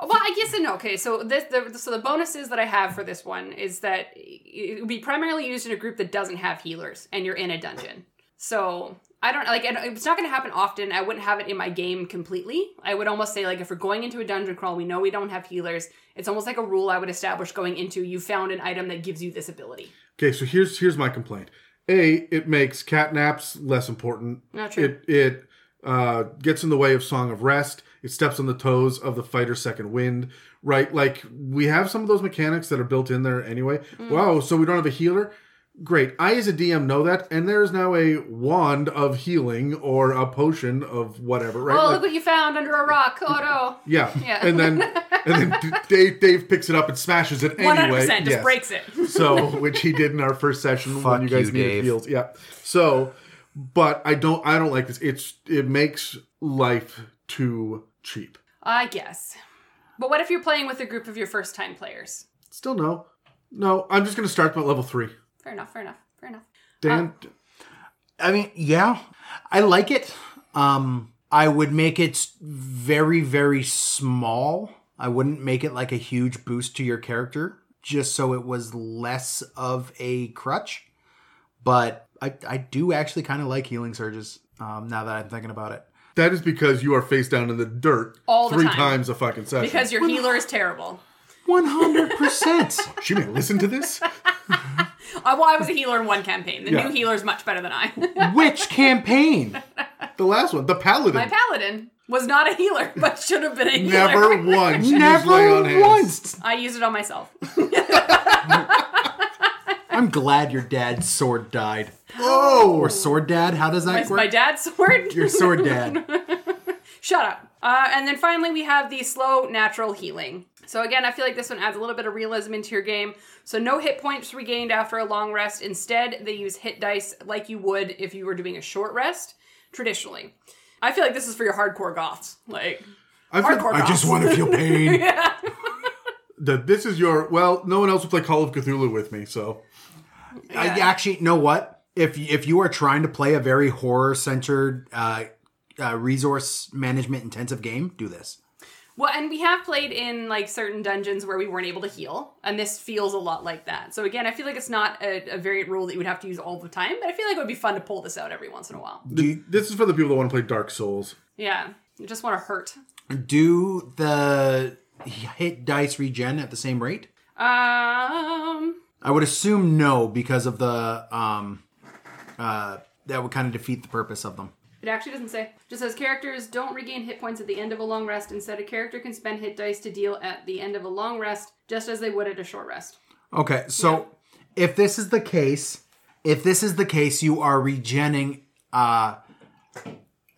oh, Well, I guess and okay. So this, the, so the bonuses that I have for this one is that it would be primarily used in a group that doesn't have healers, and you're in a dungeon. So I don't like. It's not going to happen often. I wouldn't have it in my game completely. I would almost say like if we're going into a dungeon crawl, we know we don't have healers. It's almost like a rule I would establish going into. You found an item that gives you this ability. Okay, so here's here's my complaint. A, it makes cat naps less important. Not true. It it uh, gets in the way of Song of Rest. It steps on the toes of the fighter's second wind. Right, like we have some of those mechanics that are built in there anyway. Mm. Wow, so we don't have a healer. Great. I, as a DM, know that, and there is now a wand of healing or a potion of whatever. Right? Oh, Like- look what you found under a rock! Oh no! Yeah. Yeah. And then and then Dave Dave picks it up and smashes it One hundred anyway. percent just Yes. breaks it. So which he did in our first session when you guys you, needed Dave. heals. Yeah. So but I don't I don't like this. It's it makes life too cheap. I guess. But what if you're playing with a group of your first time players? Still no. No, I'm just gonna start them at level three. Fair enough. Fair enough. Fair enough. Dan I mean, yeah, I like it. Um, I would make it very, very small. I wouldn't make it like a huge boost to your character, just so it was less of a crutch. But I, I do actually kind of like healing surges. Um, now that I'm thinking about it, that is because you are face down in the dirt All the three time. times a fucking session. Because your healer is terrible. one hundred percent. she may listen to this. Uh, well, I was a healer in one campaign. The Yeah. new healer is much better than I. Which campaign? The last one, the paladin. My paladin was not a healer, but should have been a healer. Never once. used lay on Never hands. once. I used it on myself. I I'm glad your dad's sword died. Oh, Or sword dad? How does that Is work? my dad's sword? Your sword dad. Shut up. Uh, and then finally, we have the slow natural healing. So again, I feel like this one adds a little bit of realism into your game. So no hit points regained after a long rest. Instead, they use hit dice like you would if you were doing a short rest traditionally. I feel like this is for your hardcore goths. Like I've hardcore I just want to feel pain. that this is your well. No one else will play Call of Cthulhu with me, so I actually know what if if you are trying to play a very horror centered, uh, uh, resource management intensive game, do this. Well, and we have played in like certain dungeons where we weren't able to heal, and this feels a lot like that. So again, I feel like it's not a, a variant rule that you would have to use all the time, but I feel like it would be fun to pull this out every once in a while. th- this is for the people that want to play Dark Souls. Yeah, you just want to hurt. Do the hit dice regen at the same rate? Um, I would assume no because of the um, uh, that would kind of defeat the purpose of them. It actually doesn't say. It just says characters don't regain hit points at the end of a long rest. Instead, a character can spend hit dice to deal at the end of a long rest, just as they would at a short rest. Okay, so if this is the case, if this is the case, you are regenning uh,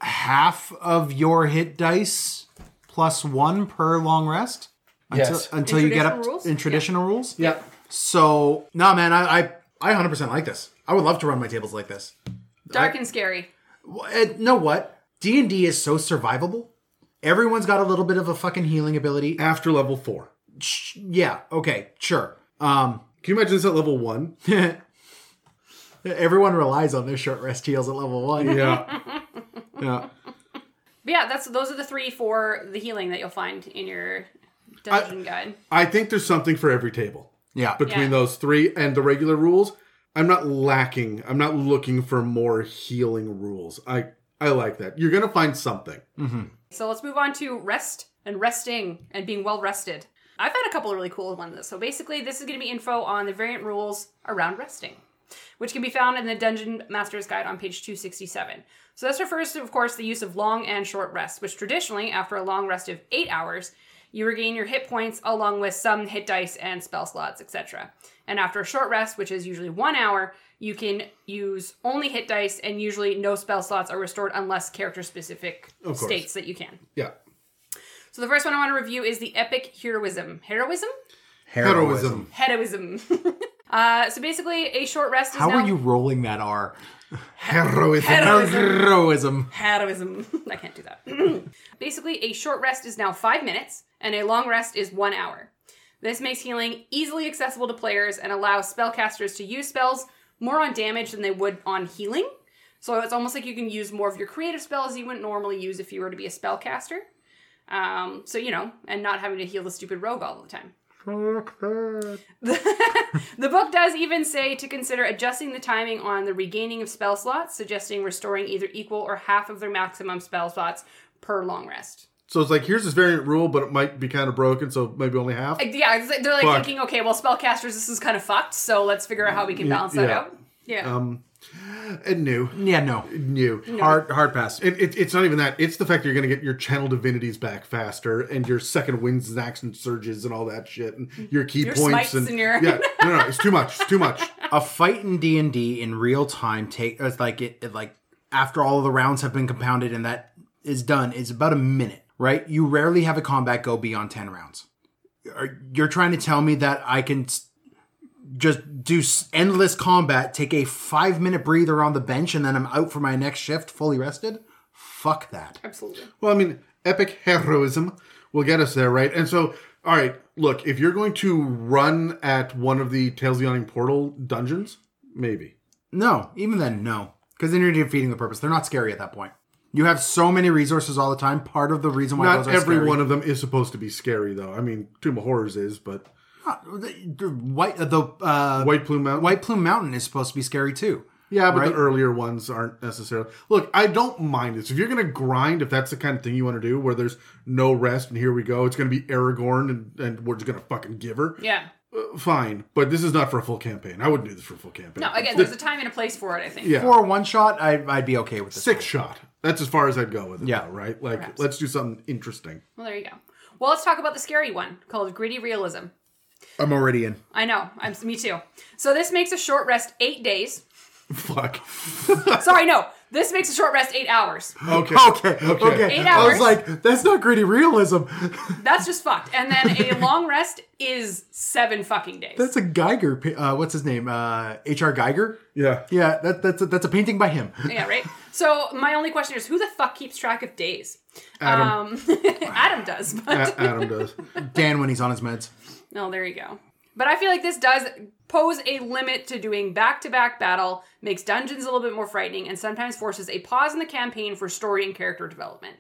half of your hit dice plus one per long rest. Until, Yes. until In you get up rules? in traditional rules. Yeah. So no, man, I I I 100% like this. I would love to run my tables like this. Dark and scary. Well, uh, know what? D and D is so survivable. Everyone's got a little bit of a fucking healing ability. After level four, Sh- Yeah. Okay. Sure. Um. can you imagine this at level one? Everyone relies on their short rest heals at level one. Yeah. Yeah. But yeah, that's those are the three for the healing that you'll find in your dungeon guide. I think there's something for every table Yeah. between Yeah. those three and the regular rules. I'm not lacking. I'm not looking for more healing rules. I I like that. You're gonna find something. Mm-hmm. So let's move on to rest and resting and being well rested. I've had a couple of really cool ones. So basically, this is going to be info on the variant rules around resting, which can be found in the Dungeon Master's Guide on page 267. So this refers to, of course, the use of long and short rests, which traditionally, after a long rest of eight hours, you regain your hit points along with some hit dice and spell slots, etc. And after a short rest, which is usually one hour, you can use only hit dice, and usually no spell slots are restored unless character specific states that you can. Yeah. So the first one I want to review is the epic heroism. Heroism? Heroism. Heroism. uh, so basically, a short rest is How now... are you rolling that R? Heroism. Heroism. Heroism. I can't do that. basically, a short rest is now five minutes, and a long rest is one hour. This makes healing easily accessible to players and allows spellcasters to use spells more on damage than they would on healing. So it's almost like you can use more of your creative spells you wouldn't normally use if you were to be a spellcaster. Um, so you know, and not having to heal the stupid rogue all the time. The book does even say to consider adjusting the timing on the regaining of spell slots, suggesting restoring either equal or half of their maximum spell slots per long rest. So it's like here's this variant rule, but it might be kind of broken, so maybe only half. Like, yeah, they're like Fuck. thinking, okay, well, spellcasters, this is kind of fucked, so let's figure out how we can balance that yeah. out. Yeah. Um, and new, Yeah, no. new. Hard hard pass. It, it, it's not even that. It's the fact you're going to get your channel divinities back faster, and your second winds and action surges and all that shit, and your ki Your points and, and your- yeah, no, no, it's too much. It's too much. a fight in D and D in real time take it's like it, it like after all of the rounds have been compounded and that is done is about a minute, right? You rarely have a combat go beyond ten rounds. You're trying to tell me that I can just do endless combat, take a five minute breather on the bench, and then I'm out for my next shift fully rested? Fuck that. Absolutely. Well, I mean, epic heroism will get us there, right? And so, all right, look, if you're going to run at one of the Tales of the Yawning Portal dungeons, maybe. No, even then, no. Because then you're defeating the purpose. They're not scary at that point. You have so many resources all the time. Part of the reason why Not those are every scary- one of them is supposed to be scary, though. I mean, Tomb of Horrors is, but The, the white uh, the uh, White Plume Mountain. White Plume Mountain is supposed to be scary too. Yeah, but right? the earlier ones aren't necessarily. Look, I don't mind this. If you're going to grind, if that's the kind of thing you want to do, where there's no rest and here we go, it's going to be Aragorn and, and we're just going to fucking give her. Yeah. Uh, fine, but this is not for a full campaign. I wouldn't do this for a full campaign. No, again, there's a time and a place for it, I think. yeah, For a one shot, I, I'd be okay with this. six shot. That's as far as I'd go with it. Yeah. though, right. Like, Perhaps. let's do something interesting. Well, there you go. Well, let's talk about the scary one called Gritty Realism. I'm already in. I know. I'm me too. So this makes a short rest eight days. Fuck. Sorry, no. This makes a short rest eight hours. Okay. Okay, okay. Eight hours. I was like, that's not gritty realism. That's just fucked. And then a long rest is seven fucking days. That's a Giger. Uh, what's his name? Uh, H.R. Giger. Yeah. Yeah, that, that's a, that's a painting by him. yeah, right. So my only question is, who the fuck keeps track of days? Adam. Um, Adam does, but A- Adam does. Dan when he's on his meds. No, there you go. But I feel like this does pose a limit to doing back to back battle, makes dungeons a little bit more frightening, and sometimes forces a pause in the campaign for story and character development.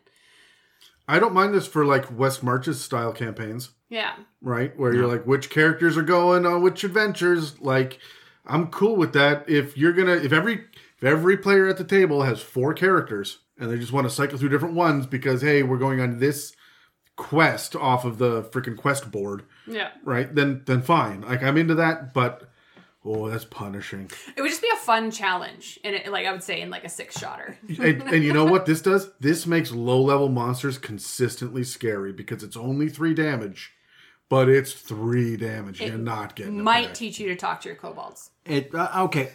I don't mind this for like West Marches style campaigns, Yeah. right? Where you're like, which characters are going on which adventures. Like, I'm cool with that. If you're gonna, if every if every player at the table has four characters and they just want to cycle through different ones because hey, we're going on this quest off of the freaking quest board, Yeah. right? Then then fine. Like I'm into that, but oh, that's punishing. It would just be a fun challenge, in it, like I would say, in like a six shotter. and, and you know what this does? This makes low level monsters consistently scary because it's only three damage, but it's three damage. You're not getting it Might back. teach you to talk to your kobolds. It uh, okay.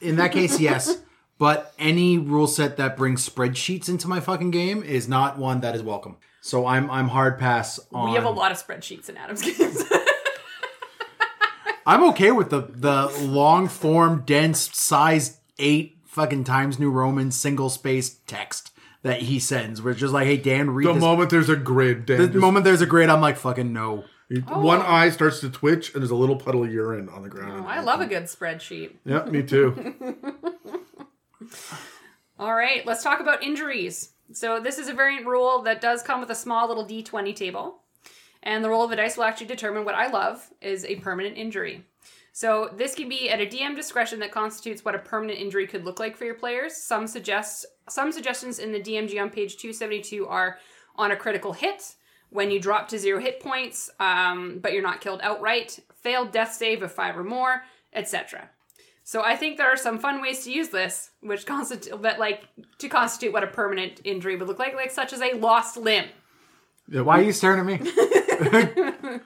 In that case, yes. But any rule set that brings spreadsheets into my fucking game is not one that is welcome. So I'm I'm hard pass on. We have a lot of spreadsheets in Adam's games. I'm okay with the the long form, dense, size eight fucking Times New Roman single space text that he sends. Where it's just like, hey Dan, read The this. moment there's a grid, Dan, the just- moment there's a grid, I'm like, fucking no. one oh. eye starts to twitch and there's a little puddle of urine on the ground. Oh, I love a good spreadsheet. Yep, me too. All right, let's talk about injuries. So this is a variant rule that does come with a small little d20 table. And the roll of the dice will actually determine what I love is a permanent injury. So this can be at a DM discretion that constitutes what a permanent injury could look like for your players. Some suggest some suggestions in the DMG on page 272 are on a critical hit, when you drop to zero hit points, um, but you're not killed outright, failed death save of five or more, etc. So I think there are some fun ways to use this, which constitute that like to constitute what a permanent injury would look like, like such as a lost limb. Yeah, Why are you staring at me?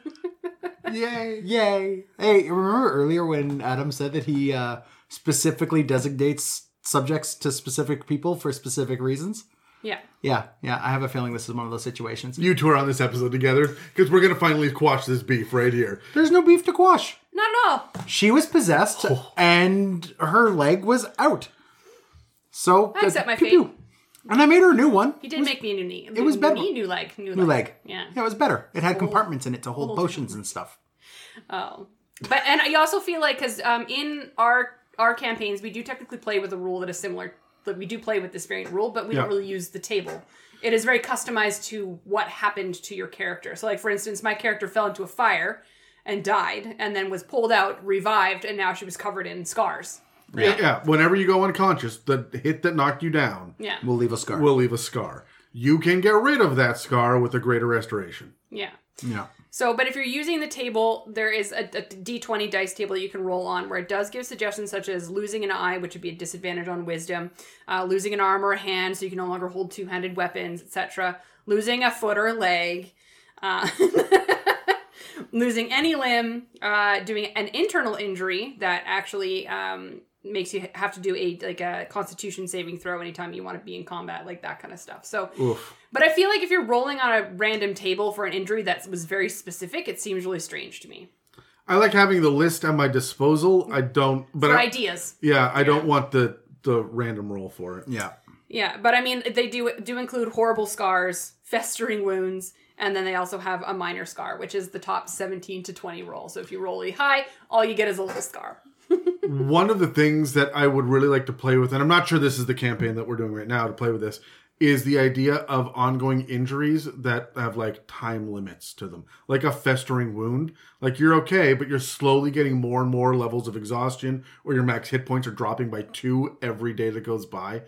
Yay! Yay! Hey, remember earlier when Adam said that he uh, specifically designates subjects to specific people for specific reasons? Yeah. Yeah, yeah. I have a feeling this is one of those situations. You two are on this episode together because we're gonna finally quash this beef right here. There's no beef to quash. Not at all. She was possessed, and her leg was out. So I accept my pew, fate. pew. And I made her a new one. He did make me a new knee. it was better. knee, new leg, new, New leg. Yeah. Yeah, it was better. It had compartments in it to hold potions and stuff. Oh, but and I also feel like because um, in our our campaigns we do technically play with a rule that is similar. That we do play with this variant rule, but we Yeah. don't really use the table. It is very customized to what happened to your character. So, like for instance, my character fell into a fire and died, and then was pulled out, revived, and now she was covered in scars. Yeah. yeah. Whenever you go unconscious, the hit that knocked you down Yeah, We'll leave a scar. will leave a scar. You can get rid of that scar with a greater restoration. yeah. yeah. So, but if you're using the table, there is a, a d20 dice table that you can roll on where it does give suggestions such as losing an eye, which would be a disadvantage on wisdom, uh, losing an arm or a hand, so you can no longer hold two handed weapons, etc., losing a foot or a leg, uh, losing any limb, uh, doing an internal injury that actually um, makes you have to do a like a constitution saving throw anytime you want to be in combat like that kind of stuff so Oof. but I feel like if you're rolling on a random table for an injury that was very specific, it seems really strange to me. I like having the list at my disposal. I don't, but For I, ideas. yeah, I don't want the the random roll for it. Yeah. Yeah, but I mean, they do do include horrible scars, festering wounds, and then they also have a minor scar, which is the top 17 to 20 roll. So if you roll really high, all you get is a little scar. One of the things that I would really like to play with, and I'm not sure this is the campaign that we're doing right now to play with this, is the idea of ongoing injuries that have like time limits to them. Like a festering wound. Like you're okay, but you're slowly getting more and more levels of exhaustion, or your max hit points are dropping by two every day that goes by.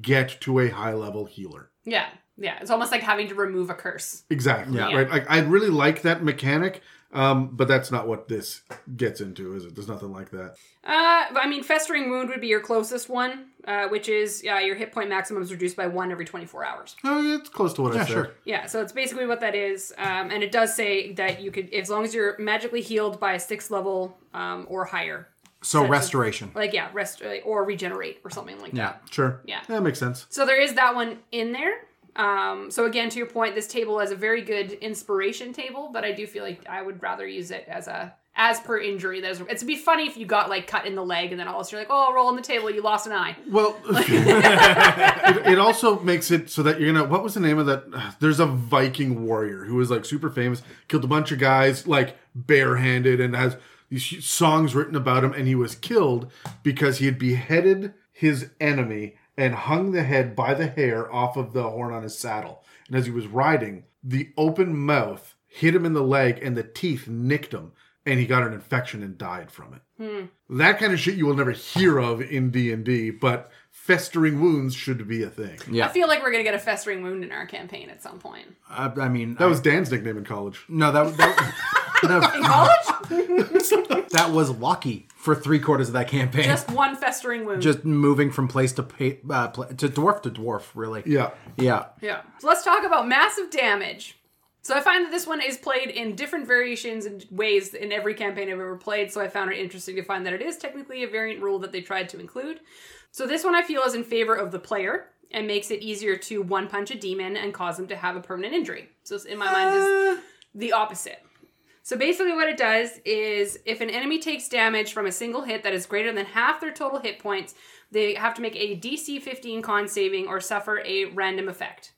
Get to a high level healer. Yeah, yeah. It's almost like having to remove a curse. Exactly. Yeah. Right. Like I really like that mechanic. Um, but that's not what this gets into, is it? There's nothing like that. Uh, I mean, Festering Wound would be your closest one, uh, which is uh, your hit point maximum is reduced by one every 24 hours. Oh, yeah, it's close to what I Yeah, said. sure. Yeah, so it's basically what that is. Um, and it does say that you could, as long as you're magically healed by a sixth level um, or higher. So Such as- restoration. Like, yeah, rest uh, or regenerate or something like Yeah. that. Yeah, sure. Yeah. That makes sense. So there is that one in there. Um, so again, to your point, this table is a very good inspiration table, but I do feel like I would rather use it as a as per injury. There's it'd be funny if you got like cut in the leg and then all of a sudden you're like, oh, roll on the table, you lost an eye. Well, it, it also makes it so that you're gonna. What was the name of that? There's a Viking warrior who was like super famous, killed a bunch of guys like barehanded, and has these songs written about him. And he was killed because he had beheaded his enemy and hung the head by the hair off of the horn on his saddle. And as he was riding, the open mouth hit him in the leg, and the teeth nicked him, and he got an infection and died from it hmm. that kind of shit you will never hear of in d&d but festering wounds should be a thing Yeah. I feel like we're gonna get a festering wound in our campaign at some point. I, I mean, that was dan's nickname in college no, that that, that, In college, that was Lucky for three quarters of that campaign. just one festering wound. Just moving from place to pa- uh, pla to dwarf to dwarf, really. yeah Yeah. Yeah. So let's talk about massive damage. So I find that this one is played in different variations and ways in every campaign I've ever played. So I found it interesting to find that it is technically a variant rule that they tried to include. So this one I feel is in favor of the player and makes it easier to one punch a demon and cause them to have a permanent injury. So in my mind is the opposite. So basically, what it does is if an enemy takes damage from a single hit that is greater than half their total hit points, they have to make a DC 15 con saving or suffer a random effect.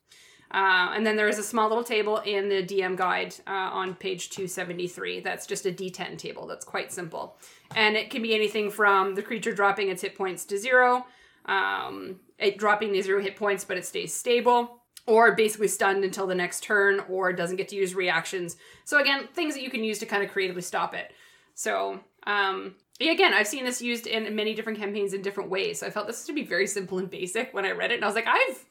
Uh, and then there is a small little table in the DM guide uh, on page 273. That's just a D10 table. That's quite simple. And it can be anything from the creature dropping its hit points to zero, um, it dropping the zero hit points, but it stays stable, or basically stunned until the next turn, or doesn't get to use reactions. So, again, things that you can use to kind of creatively stop it. So, um, yeah, again, I've seen this used in many different campaigns in different ways. So I felt this to be very simple and basic when I read it. And I was like, I've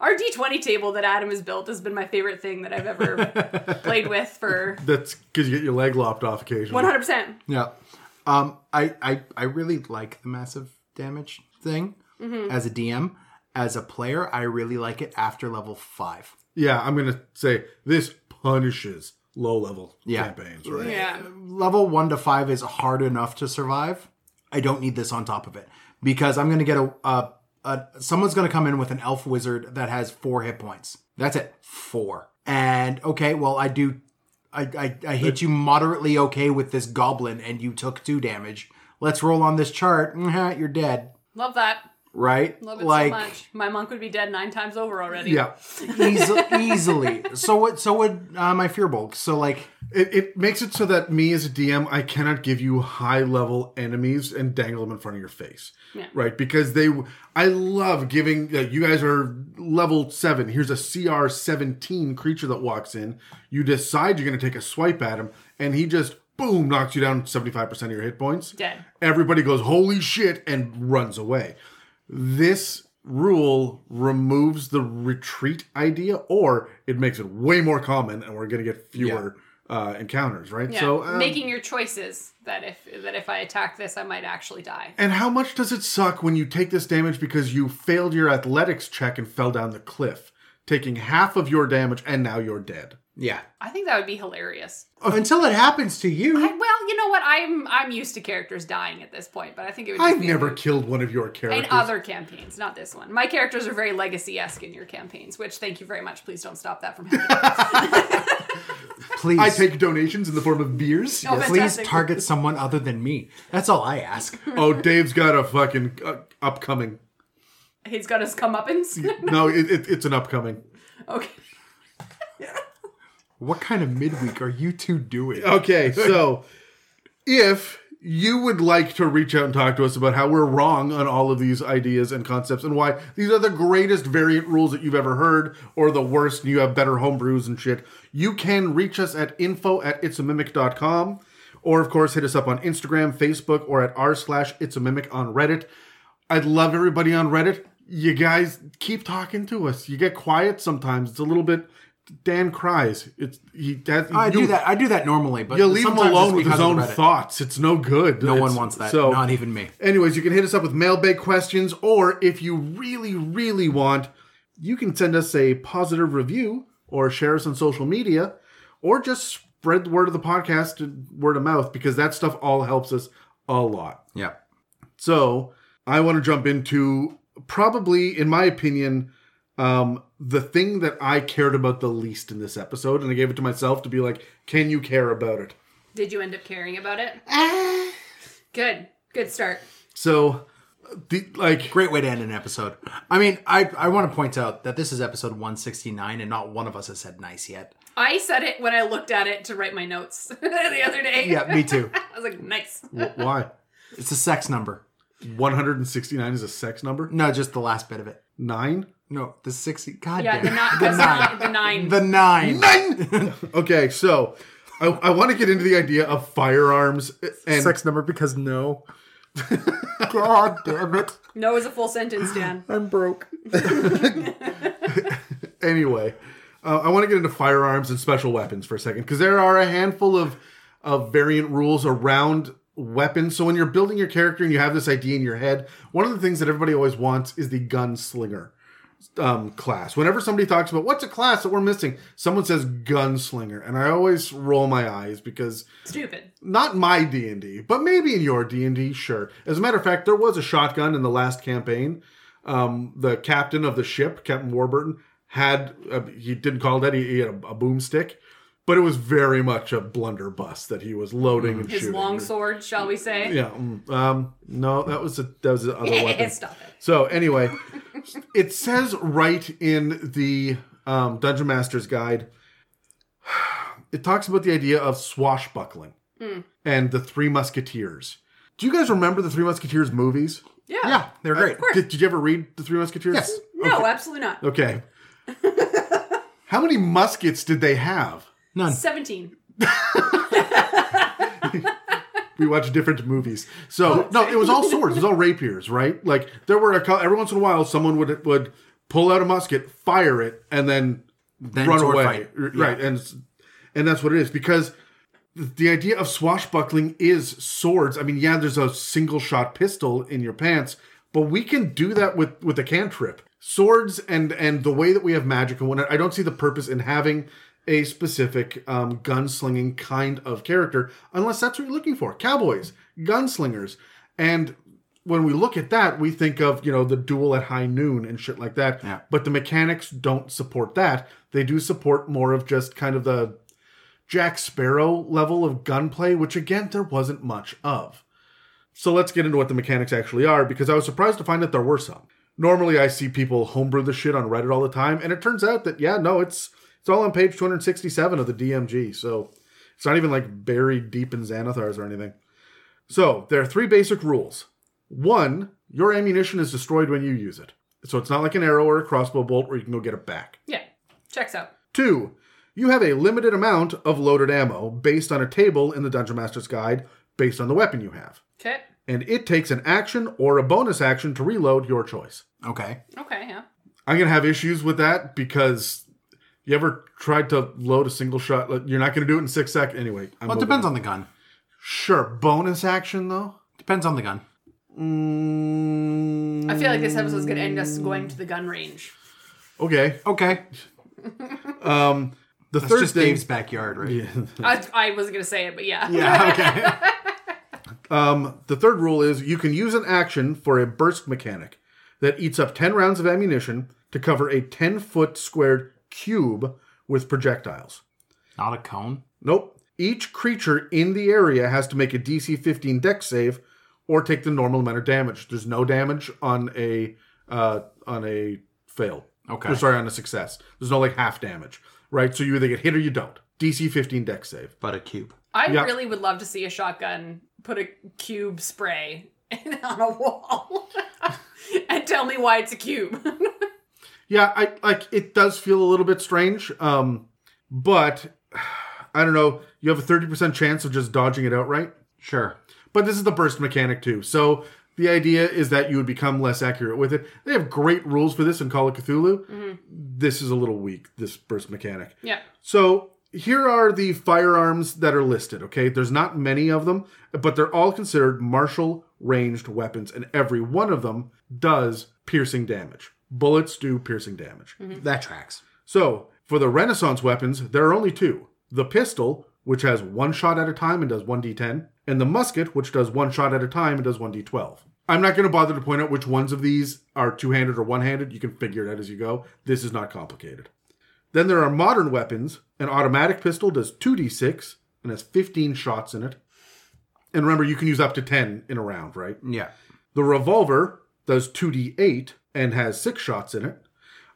our D20 table that Adam has built has been my favorite thing that I've ever played with for that's because you get your leg lopped off occasionally 100%. Yeah. Um, I, I, I really like the massive damage thing as a DM. As a player, I really like it after level five. yeah i'm gonna say this punishes low level Yeah. campaigns right Yeah. Level one to five is hard enough to survive. I don't need this on top of it because I'm going to get a, a, a someone's going to come in with an elf wizard that has four hit points. That's it, four. And okay, well, I do. I, I, I hit you moderately okay with this goblin, and you took two damage. Let's roll on this chart. Mhm, You're dead, Love that. Right? Love it like so much. My monk would be dead nine times over already. yeah easy, easily. So what? So would uh, my firbolg. So like, it, it makes it so that me as a dm i cannot give you high level enemies and dangle them in front of your face Yeah. right because they i love giving uh, you guys are level 7 here's a cr 17 creature that walks in you decide you're going to take a swipe at him and he just boom knocks you down 75% of your hit points Dead. everybody goes holy shit and runs away this rule removes the retreat idea or it makes it way more common and we're going to get fewer uh, encounters right Yeah. so um, Making your choices that if that if I attack this, I might actually die. and how much does it suck when you take this damage because you failed your athletics check and fell down the cliff taking half of your damage and now you're dead yeah. I think that would be hilarious. Until it happens to you, I, well, you know what? I'm I'm used to characters dying at this point, but I think it would. Just i've be never weird. killed one of your characters In other campaigns, not this one. My characters are very legacy esque in your campaigns, which thank you very much. Please don't stop that from happening. please. i take donations in the form of beers Oh, Yes. Please target someone other than me. That's all I ask. oh dave's got a fucking uh, upcoming He's got his comeuppance. no it, it, it's an upcoming okay. What kind of midweek are you two doing? Okay, so if you would like to reach out and talk to us about how we're wrong on all of these ideas and concepts and why these are the greatest variant rules that you've ever heard or the worst and you have better homebrews and shit, you can reach us at info at itsamimic.com or of course hit us up on Instagram, Facebook, or at r slash it's a mimic on Reddit. I'd love everybody on Reddit. You guys keep talking to us. You get quiet sometimes. It's a little bit Dan cries. It's he. That, I you, do that. I do that normally, but You leave him alone with his own Reddit. thoughts. It's no good. No one wants that. So, Not even me. Anyways, you can hit us up with mailbag questions, or if you really, really want, you can send us a positive review or share us on social media, or just spread the word of the podcast, word of mouth, because that stuff all helps us a lot. Yeah. So I want to jump into probably, in my opinion, um, the thing that I cared about the least in this episode, and I gave it to myself to be like, can you care about it? Did you end up caring about it? Good. Good start. So, the like, Great way to end an episode. I mean, I, I want to point out that this is episode 169 and not one of us has said nice yet. I said it when I looked at it to write my notes the other day. Yeah, me too. I was like, nice. wh- why? It's a sex number. 169 is a sex number. No, just the last bit of it. Nine. No, the 60. God Yeah, damn the, it. ni- the the nine. nine. The nine. The nine. Nine. okay, so I, I want to get into the idea of firearms and sex number because no. God damn it. no is a full sentence, Dan. I'm broke. anyway, uh, I want to get into firearms and special weapons for a second because there are a handful of of variant rules around weapons. So when you're building your character and you have this idea in your head, one of the things that everybody always wants is the gunslinger um, class. Whenever somebody talks about what's a class that we're missing, someone says gunslinger, and I always roll my eyes because Stupid. not my D&D, but maybe in your D&D, sure. As a matter of fact, there was a shotgun in the last campaign. Um, the captain of the ship, Captain Warburton, had, uh, he didn't call it that, he, he had a, a boomstick, but it was very much a blunderbuss that he was loading and His shooting. long sword, shall we say? Yeah. mm, Um, no, that was a, that was the other weapon. Stop it. So anyway, it says right in the um, Dungeon Master's Guide, it talks about the idea of swashbuckling and the Three Musketeers. Do you guys remember the Three Musketeers movies? Yeah. Yeah, they're great. Did, did you ever read the Three Musketeers? Yes. No, absolutely not. Okay. How many muskets did they have? None. 17. we watch different movies. So no, it was all swords. It was all rapiers, right? Like there were a cou- every once in a while, someone would would pull out a musket, fire it, and then, Then run away. fight. R- Right, and and that's what it is because the idea of swashbuckling is swords. I mean, yeah, there's a single shot pistol in your pants, but we can do that with with a cantrip. Swords and and the way that we have magic and whatnot. I don't see the purpose in having a specific um, gunslinging kind of character unless that's what you're looking for. Cowboys, gunslingers, and when we look at that, we think of you know the duel at high noon and shit like that. Yeah. But the mechanics don't support that. They do support more of just kind of the Jack Sparrow level of gunplay, which again there wasn't much of. So let's get into what the mechanics actually are, because I was surprised to find that there were some. Normally, I see people homebrew the shit on Reddit all the time, and it turns out that yeah, no, it's it's all on page 267 of the DMG, so it's not even like buried deep in Xanathars or anything. So there are three basic rules. One, your ammunition is destroyed when you use it, so it's not like an arrow or a crossbow bolt where you can go get it back. Yeah. Checks out. Two, you have a limited amount of loaded ammo based on a table in the Dungeon Master's Guide based on the weapon you have. Okay. And it takes an action or a bonus action to reload your choice. Okay. Okay, yeah. I'm going to have issues with that because you ever tried to load a single shot? like, You're not going to do it in six seconds. Anyway, I'm Well, it depends on. on the gun. Sure. Bonus action, though? Depends on the gun. Mm, I feel like this episode's going to end us going to the gun range. okay. Okay. Um, the That's third just thing. Dave's backyard, right? I, I wasn't going to say it, but yeah. Yeah, okay. Um, the third rule is you can use an action for a burst mechanic that eats up 10 rounds of ammunition to cover a 10 foot squared cube with projectiles. Not a cone. Nope. Each creature in the area has to make a DC 15 dex save or take the normal amount of damage. There's no damage on a uh, on a fail. Okay. Or, sorry, on a success. There's no like half damage, right? So you either get hit or you don't. DC 15 dex save. But a cube. I Yeah. really would love to see a shotgun put a cube spray on a wall and tell me why it's a cube. Yeah, I like it does feel a little bit strange. Um, but I don't know. You have a thirty percent chance of just dodging it outright. Sure. But this is the burst mechanic too. So the idea is that you would become less accurate with it. They have great rules for this in Call of Cthulhu. this is a little weak. This burst mechanic. Yeah. So here are the firearms that are listed. Okay, there's not many of them, but they're all considered martial ranged weapons, and every one of them does piercing damage. Bullets do piercing damage. Mm-hmm. That tracks. So, for the Renaissance weapons, there are only two the pistol, which has one shot at a time and does 1d10, and the musket, which does one shot at a time and does 1d12. I'm not going to bother to point out which ones of these are two handed or one handed. You can figure it out as you go. This is not complicated. Then there are modern weapons. An automatic pistol does 2d6 and has 15 shots in it. And remember, you can use up to 10 in a round, right? Yeah. The revolver does 2d8 and has six shots in it.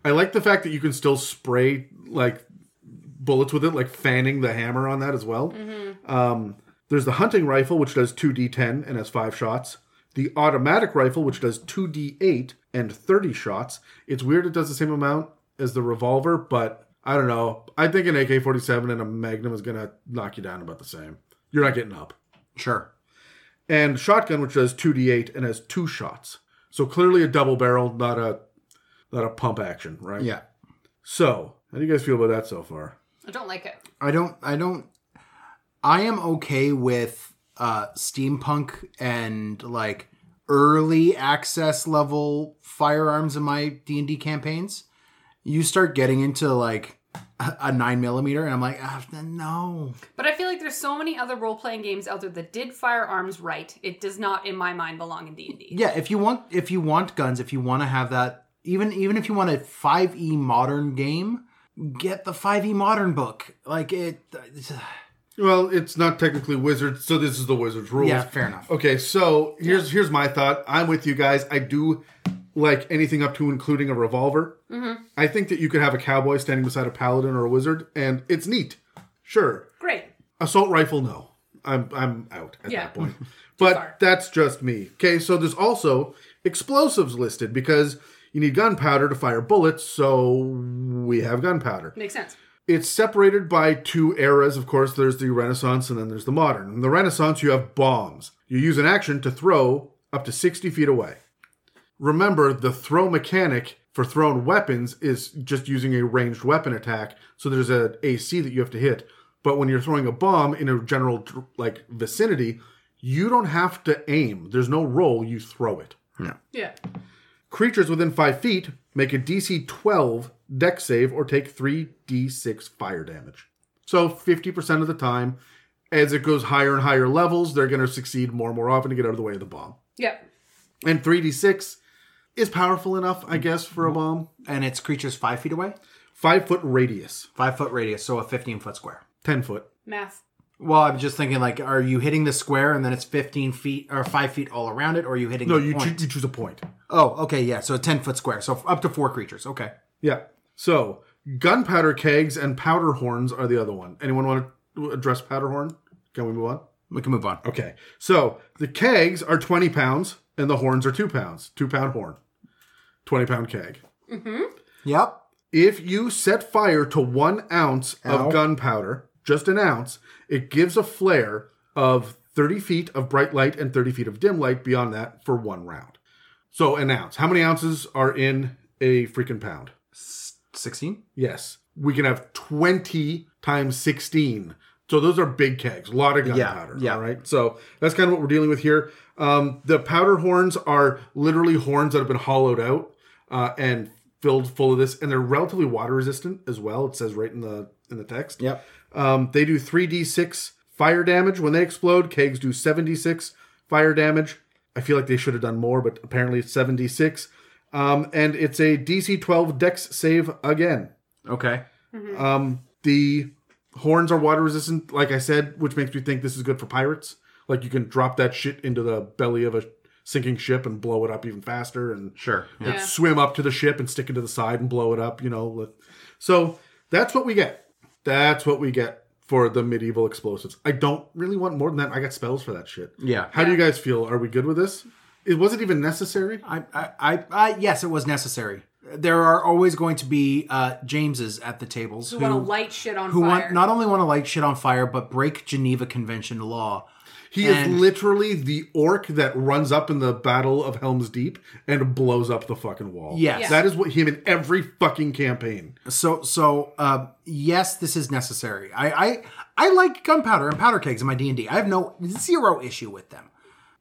I like the fact that you can still spray like bullets with it, like fanning the hammer on that as well. Um, there's the hunting rifle, which does 2d10 and has five shots. The automatic rifle, which does 2d8 and 30 shots. It's weird it does the same amount as the revolver, but I don't know. I think an AK 47 and a Magnum is going to knock you down about the same. You're not getting up Sure. and shotgun, which does two d8 and has two shots. So clearly a double barrel, not a not a pump action, right? Yeah. So how do you guys feel about that so far? I don't like it. I don't I don't I am okay with uh steampunk and like early access level firearms in my D&D campaigns. You start getting into like a a 9 millimeter and I'm like ah, no. But I feel like there's so many other role playing games out there that did firearms right. It does not, in my mind, belong in D and D. Yeah, if you want if you want guns, if you want to have that even even if you want a 5e modern game, get the 5e modern book. Like it Well, it's not technically wizards, so this is the wizard's rules. Yeah, fair enough. Okay, so here's here's my thought. I'm with you guys. I do like anything up to including a revolver. Mm-hmm. I think that you could have a cowboy standing beside a paladin or a wizard, and it's neat. Sure, Great. Assault rifle, no. I'm I'm out at Yeah. that point. far. but that's just me. Okay, so there's also explosives listed because you need gunpowder to fire bullets, so we have gunpowder. Makes sense. It's separated by two eras. Of course, there's the Renaissance and then there's the modern. In the Renaissance, you have bombs. You use an action to throw up to 60 feet away. Remember, the throw mechanic for thrown weapons is just using a ranged weapon attack. So there's an AC that you have to hit. But when you're throwing a bomb in a general like vicinity, you don't have to aim. There's no roll. You throw it. Yeah. Yeah. Creatures within 5 feet make a DC 12 dex save or take 3d6 fire damage. So 50% of the time, as it goes higher and higher levels, they're going to succeed more and more often to get out of the way of the bomb. Yeah. And 3d6 is powerful enough, I guess, for a bomb. and it's creatures 5 feet away. 5 foot radius, 5 foot radius, so a 15 foot square. 10 foot. Math. Well, I'm just thinking, like, are you hitting the square and then it's 15 feet or 5 feet all around it, or are you hitting No, the you, point? choo- you choose a point. oh, okay, yeah, so a 10 foot square, so up to four creatures. Okay. Yeah. So, gunpowder kegs and powder horns are the other one. Anyone want to address powder horn? Can we move on? We can move on. Okay. So the kegs are 20 pounds and the horns are two pounds. Two pound horn. 20 pound keg. Mm-hmm. Yep. If you set fire to one ounce Ow. of gunpowder, just an ounce, it gives a flare of 30 feet of bright light and 30 feet of dim light beyond that for one round. So an ounce. How many ounces are in a freaking pound? 16? Yes. We can have 20 times 16. So those are big kegs, a lot of Yeah, gunpowder. yeah. All right. So that's kind of what we're dealing with here. Um, the powder horns are literally horns that have been hollowed out uh, and filled full of this, and they're relatively water resistant as well. It says right in the in the text. Yep. Um, they do 3d6 fire damage when they explode. Kegs do 76 fire damage. I feel like they should have done more, but apparently it's 76. Um, and it's a DC 12 dex save again. Okay. Um, the horns are water resistant, like I said, which makes me think this is good for pirates. Like you can drop that shit into the belly of a sinking ship and blow it up even faster, and Sure. Yeah. Yeah. swim up to the ship and stick it to the side and blow it up. You know, so that's what we get. That's what we get for the medieval explosives. I don't really want more than that. I got spells for that shit. Yeah. How do you guys feel? Are we good with this? It wasn't even necessary. I, I, I, I, yes, it was necessary. There are always going to be uh, Jameses at the tables Who who, want to light shit on fire who fire. want not only want to light shit on fire, but break Geneva Convention law. He is literally the orc that runs up in the Battle of Helm's Deep and blows up the fucking wall. Yes. Yeah. That is what him in every fucking campaign. So so uh, yes, this is necessary. I, I I like gunpowder and powder kegs in my D&D. I have no zero issue with them.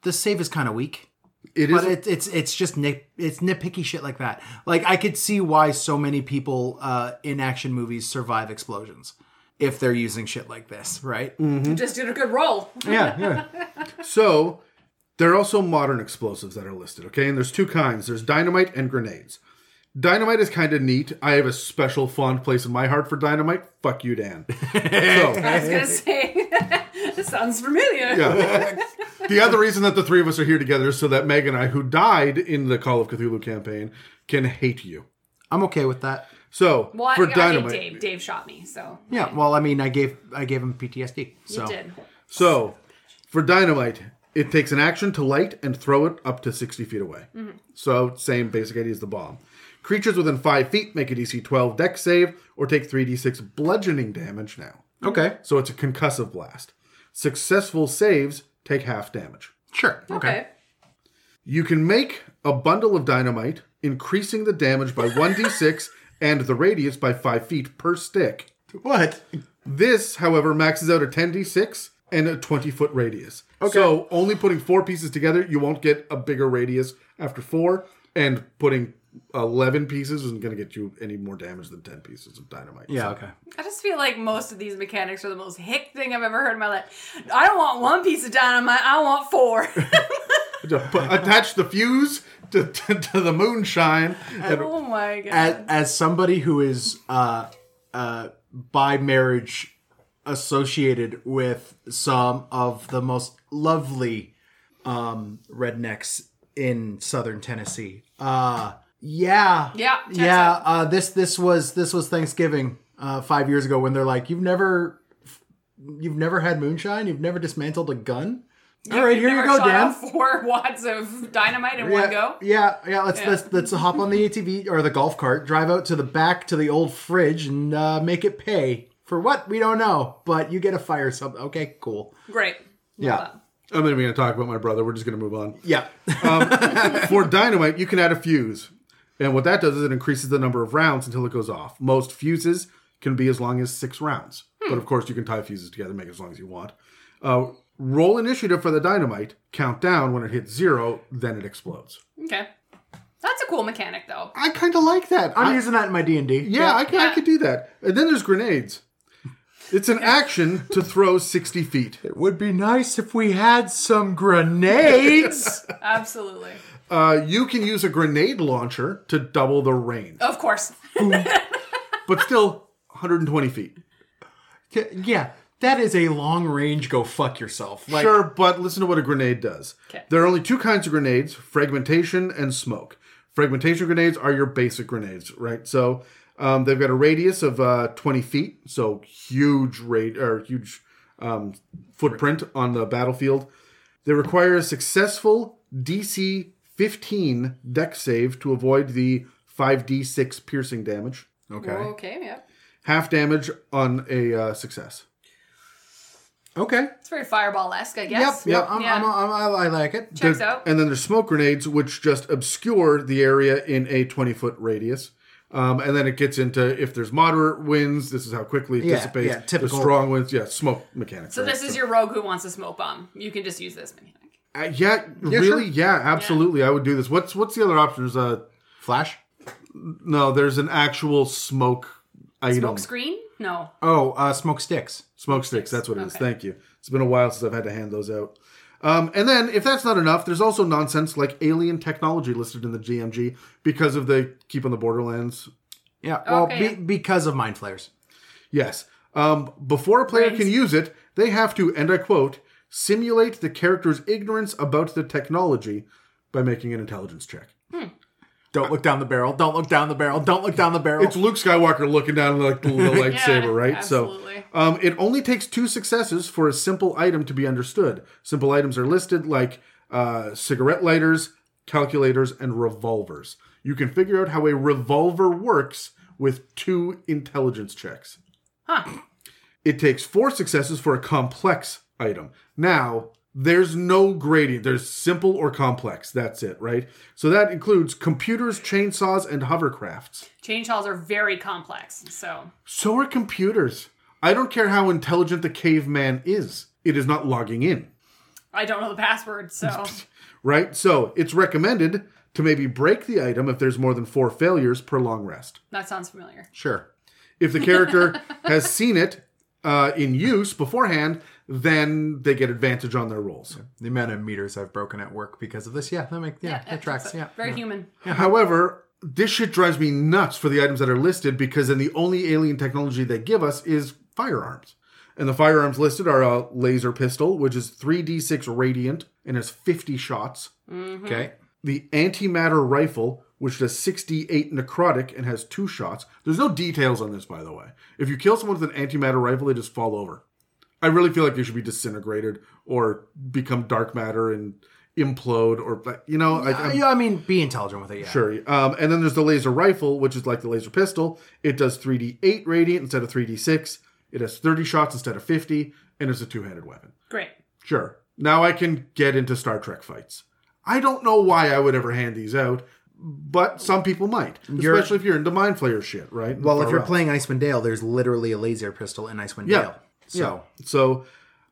The save is kind of weak, It is but it, it's it's just nit it's nitpicky shit like that. Like I could see why so many people uh, in action movies survive explosions if they're using shit like this, right? Mm-hmm. You just did a good roll. Yeah, yeah. So there are also modern explosives that are listed, okay? And there's two kinds. There's dynamite and grenades. Dynamite is kind of neat. I have a special fond place in my heart for dynamite. Fuck you, Dan. so, I was gonna say, this sounds familiar. yeah. the other reason that the three of us are here together is so that Meg and I, who died in the Call of Cthulhu campaign, can hate you. I'm okay with that. So Well, for I gave dynamite, Dave. Dave shot me, so Yeah. Well, I mean, I gave I gave him PTSD. you So did. so for dynamite, it takes an action to light and throw it up to sixty feet away. Mm-hmm. So same basic idea as the bomb. Creatures within five feet make a DC twelve dex save or take three d six bludgeoning damage now. okay, So it's a concussive blast. Successful saves take half damage. sure. Okay. You can make a bundle of dynamite, increasing the damage by 1d6 and the radius by 5 feet per stick. What? This, however, maxes out a 10d6 and a 20 foot radius. Okay. So only putting four pieces together, you won't get a bigger radius after four, and putting 11 pieces isn't going to get you any more damage than 10 pieces of dynamite. Yeah. So- Okay. I just feel like most of these mechanics are the most hick thing I've ever heard in my life. I don't want one piece of dynamite. I want four. To put, attach the fuse to, to, to the moonshine. And, oh my god. as, as somebody who is uh, uh, by marriage associated with some of the most lovely um, rednecks in southern Tennessee, uh, yeah, Yeah, checks yeah. Uh, this this was this was Thanksgiving uh, five years ago when they're like, you've never you've never had moonshine, you've never dismantled a gun. All right, here you go, shot Dan. Four watts of dynamite in yeah, one go. Yeah, yeah. Let's Yeah. let's let's hop on the ATV or the golf cart, drive out to the back to the old fridge, and uh, make it pay for what we don't know. But you get to fire something. Okay, cool. Great. Yeah, I'm not even going to talk about my brother. We're just going to move on. yeah. For dynamite, you can add a fuse. And what that does is it increases the number of rounds until it goes off. Most fuses can be as long as six rounds. But of course, you can tie fuses together, make it as long as you want. Uh, roll initiative for the dynamite, count down when it hits zero, then it explodes. Okay. That's a cool mechanic, though. I kind of like that. I'm I- using that in my D and D. yeah, I, could, I Yeah. could do that. And then there's grenades. It's an action to throw 60 feet. It would be nice if we had some grenades. Absolutely. Uh, you can use a grenade launcher to double the range, Of course. but still 120 feet. yeah, that is a long range. Go fuck yourself. Like, sure, but listen to what a grenade does. Okay. There are only two kinds of grenades fragmentation and smoke. Fragmentation grenades are your basic grenades, right? So um, they've got a radius of uh, 20 feet, so huge rate or huge um, footprint on the battlefield. They require a successful DC 15 dex save to avoid the 5d6 piercing damage. Okay. Okay, yeah. Half damage on a uh, success. Okay. It's very fireball esque, I guess. Yep. I'm, Yeah. I'm, I'm, I I like it. Checks There- out. And then there's smoke grenades, which just obscure the area in a 20 foot radius. Um, and then it gets into if there's moderate winds, this is how quickly it Yeah, dissipates. yeah, typical. The strong winds, yeah, smoke mechanics. So right? this is your rogue who wants a smoke bomb. You can just use this mechanic. Uh, yeah, Yeah, really, sure. yeah, absolutely. I would do this. What's what's the other option? There's a Flash. no. There's an actual smoke item. Smoke screen? No. Oh, uh, smoke sticks. Smoke sticks. That's what it is. Okay. Thank you. It's been a while since I've had to hand those out. Um, and then, if that's not enough, there's also nonsense like alien technology listed in the DMG because of the keep on the Borderlands Yeah. Well, Okay, be, because of mind flayers. Yes. Um, before a player Brains. can use it, they have to, and I quote, simulate the character's ignorance about the technology by making an intelligence check. Don't look down the barrel. Don't look down the barrel. Don't look down the barrel. It's Luke Skywalker looking down like the little lightsaber, right? absolutely. So um, it only takes two successes for a simple item to be understood. Simple items are listed like uh, cigarette lighters, calculators, and revolvers. You can figure out how a revolver works with two intelligence checks. Huh. It takes four successes for a complex item. Now, there's no grading. There's simple or complex. That's it, right? So that includes computers, chainsaws, and hovercrafts. Chainsaws are very complex, so So are computers. I don't care how intelligent the caveman is. It is not logging in, I don't know the password, so right? So it's recommended to maybe break the item if there's more than four failures per long rest. that sounds familiar. Sure. If the character has seen it uh, in use beforehand, then they get advantage on their rolls. The amount of meters I've broken at work because of this, yeah, that makes yeah, that tracks. Yeah. Very human. However, this shit drives me nuts for the items that are listed because then the only alien technology they give us is firearms. And the firearms listed are a laser pistol, which is 3d6 radiant and has 50 shots. Mm-hmm. Okay. The antimatter rifle, which does 68 necrotic and has two shots. There's no details on this, by the way. If you kill someone with an antimatter rifle, they just fall over. I really feel like they should be disintegrated or become dark matter and implode or, you know, I, I'm- yeah, I mean, be intelligent with it. Yeah. Sure. Um, and then there's the laser rifle, which is like the laser pistol. It does 3d8 radiant instead of 3d6. It has 30 shots instead of 50, and it's a two handed weapon. Great. Sure. Now I can get into Star Trek fights. I don't know why I would ever hand these out, but some people might, You're- especially if you're into Mind Flayer shit, right? Well, if you're Out. playing Icewind Dale, there's literally a laser pistol in Icewind Yeah. Dale. So So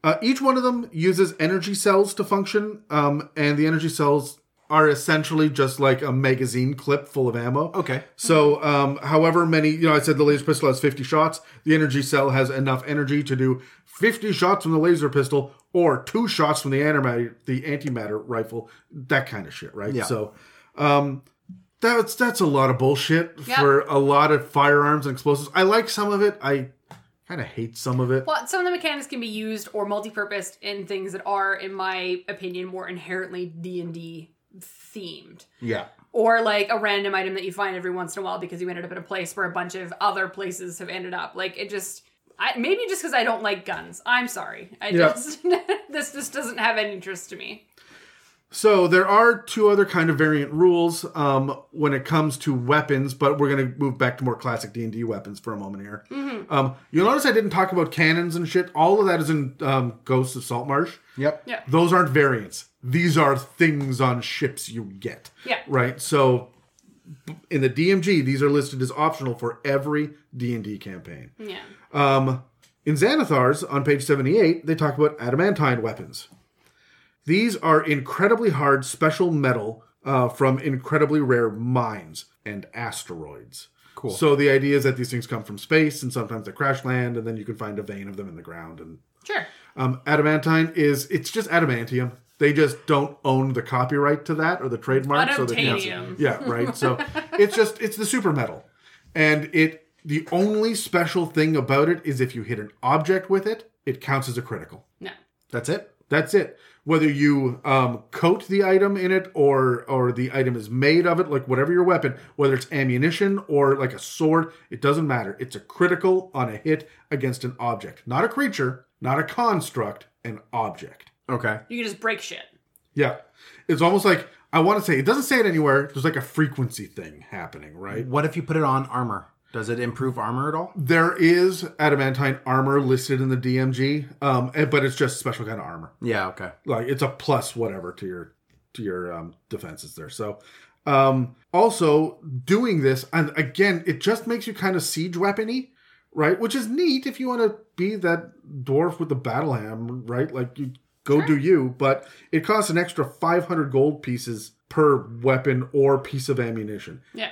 uh, each one of them uses energy cells to function, um, and the energy cells are essentially just like a magazine clip full of ammo. Okay. So, um, however many, you know, I said the laser pistol has 50 shots. The energy cell has enough energy to do 50 shots from the laser pistol or two shots from the antimatter, the antimatter rifle, that kind of shit, right? Yeah. So, um, that's that's a lot of bullshit Yeah. for a lot of firearms and explosives. I like some of it. I kind of hate some of it. Well, some of the mechanics can be used or multi-purposed in things that are, in my opinion, more inherently D and D themed. yeah. Or like a random item that you find every once in a while because you ended up in a place where a bunch of other places have ended up. Like it just, I, maybe just because I don't like guns. I'm sorry. I Yeah. just this just doesn't have any interest to me. So there are two other kind of variant rules um, when it comes to weapons, but we're going to move back to more classic D and D weapons for a moment here. Um, you'll notice I didn't talk about cannons and shit. All of that is in um, Ghosts of Saltmarsh. Yep. Yeah. Those aren't variants. These are things on ships you get. Yeah. Right. So in the DMG, these are listed as optional for every D and D campaign. Yeah. Um, in Xanathar's, on page 78, they talk about adamantine weapons. These are incredibly hard special metal uh, from incredibly rare mines and asteroids. Cool. So the idea is that these things come from space, and sometimes they crash land, and then you can find a vein of them in the ground. And Sure. um, adamantine is it's just adamantium. They just don't own the copyright to that or the trademark. So they can't- Adamtanium. yeah, right. So it's just it's the super metal, and it the only special thing about it is if you hit an object with it, it counts as a critical. No. That's it. That's it. Whether you um, coat the item in it or or the item is made of it, like whatever your weapon, whether it's ammunition or like a sword, it doesn't matter. It's a critical on a hit against an object, not a creature, not a construct, an object. Okay. You can just break shit. Yeah, it's almost like I want to say it doesn't say it anywhere. There's like a frequency thing happening, right? What if you put it on armor? Does it improve armor at all? There is adamantine armor listed in the DMG, um, but it's just special kind of armor. Yeah. Okay. like it's a plus whatever to your to your um, defenses there. So um, also doing this, and again, it just makes you kind of siege weapony, right? Which is neat if you want to be that dwarf with the battle ham, right? Like you go do you, but it costs an extra five hundred gold pieces per weapon or piece of ammunition. Yeah.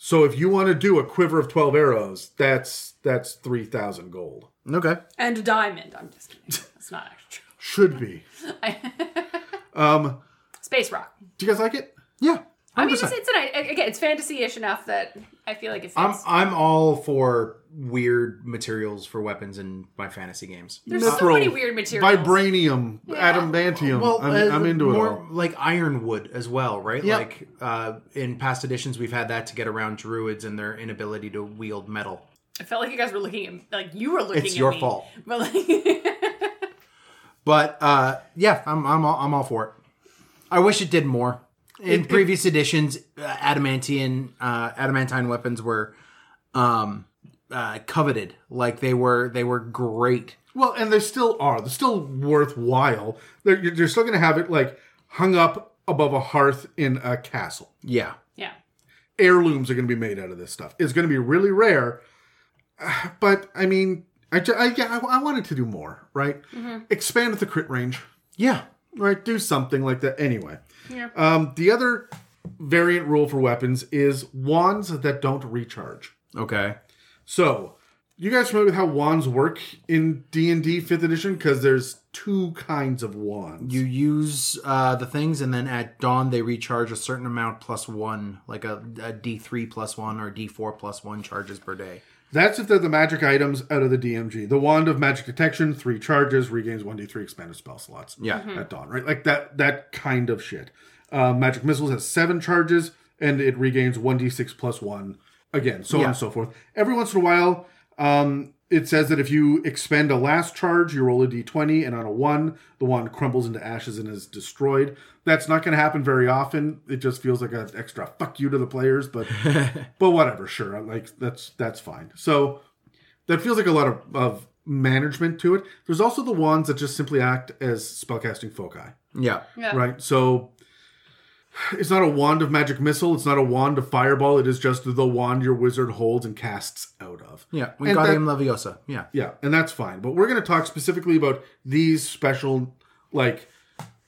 So if you want to do a quiver of twelve arrows, that's that's three thousand gold. Okay. And a diamond. I'm just kidding. That's not actually Should be. true. Um, Space rock. do you guys like it? Yeah. I mean, it's, it's an again, it's fantasy-ish enough that I feel like it fits. I'm I'm all for weird materials for weapons in my fantasy games. There's so Mithril, many weird materials. Vibranium, adamantium. I'm, I'm into it more all. like ironwood as well, right? Yeah. Like uh, in past editions, we've had that to get around druids and their inability to wield metal. I felt like you guys were looking at like you were looking. It's at your me. fault. But like, But uh, yeah, I'm I'm all, I'm all for it. I wish it did more. In previous editions, uh, adamantine uh, adamantine weapons were um, uh, coveted. Like they were they were great. Well, and they still are. They're still worthwhile. They're, you're you're still going to have it like hung up above a hearth in a castle. Yeah. Yeah. Heirlooms are going to be made out of this stuff. It's going to be really rare. Uh, But I mean, I, ju- I, yeah, I, I wanted to do more, right? Expand the crit range, Yeah. Right? Do something like that. Anyway, Yeah. um, the other variant rule for weapons is wands that don't recharge. Okay. So, you guys familiar with how wands work in D and D Fifth Edition? Because there's two kinds of wands. You use uh, the things, and then at dawn they recharge a certain amount plus one, like a, a D three plus one or D four plus one charges per day. That's if they're the magic items out of the DMG. The wand of magic detection, three charges, regains one d three expanded spell slots. Yeah. at dawn, right? Like that that kind of shit. Uh, magic missiles has seven charges and it regains one d six plus one again, so on and so forth. Every once in a while, um, it says that if you expend a last charge, you roll a d20, and on a one, the wand crumbles into ashes and is destroyed. That's not going to happen very often. It just feels like an extra fuck you to the players, but but whatever, sure. Like that's that's fine. So that feels like a lot of, of management to it. There's also the wands that just simply act as spellcasting foci, Yeah. Yeah. right? So it's not a wand of magic missile. It's not a wand of fireball. It is just the wand your wizard holds and casts out of. Yeah. we And Wingardium Leviosa. Yeah. Yeah, and that's fine. But we're going to talk specifically about these special, like,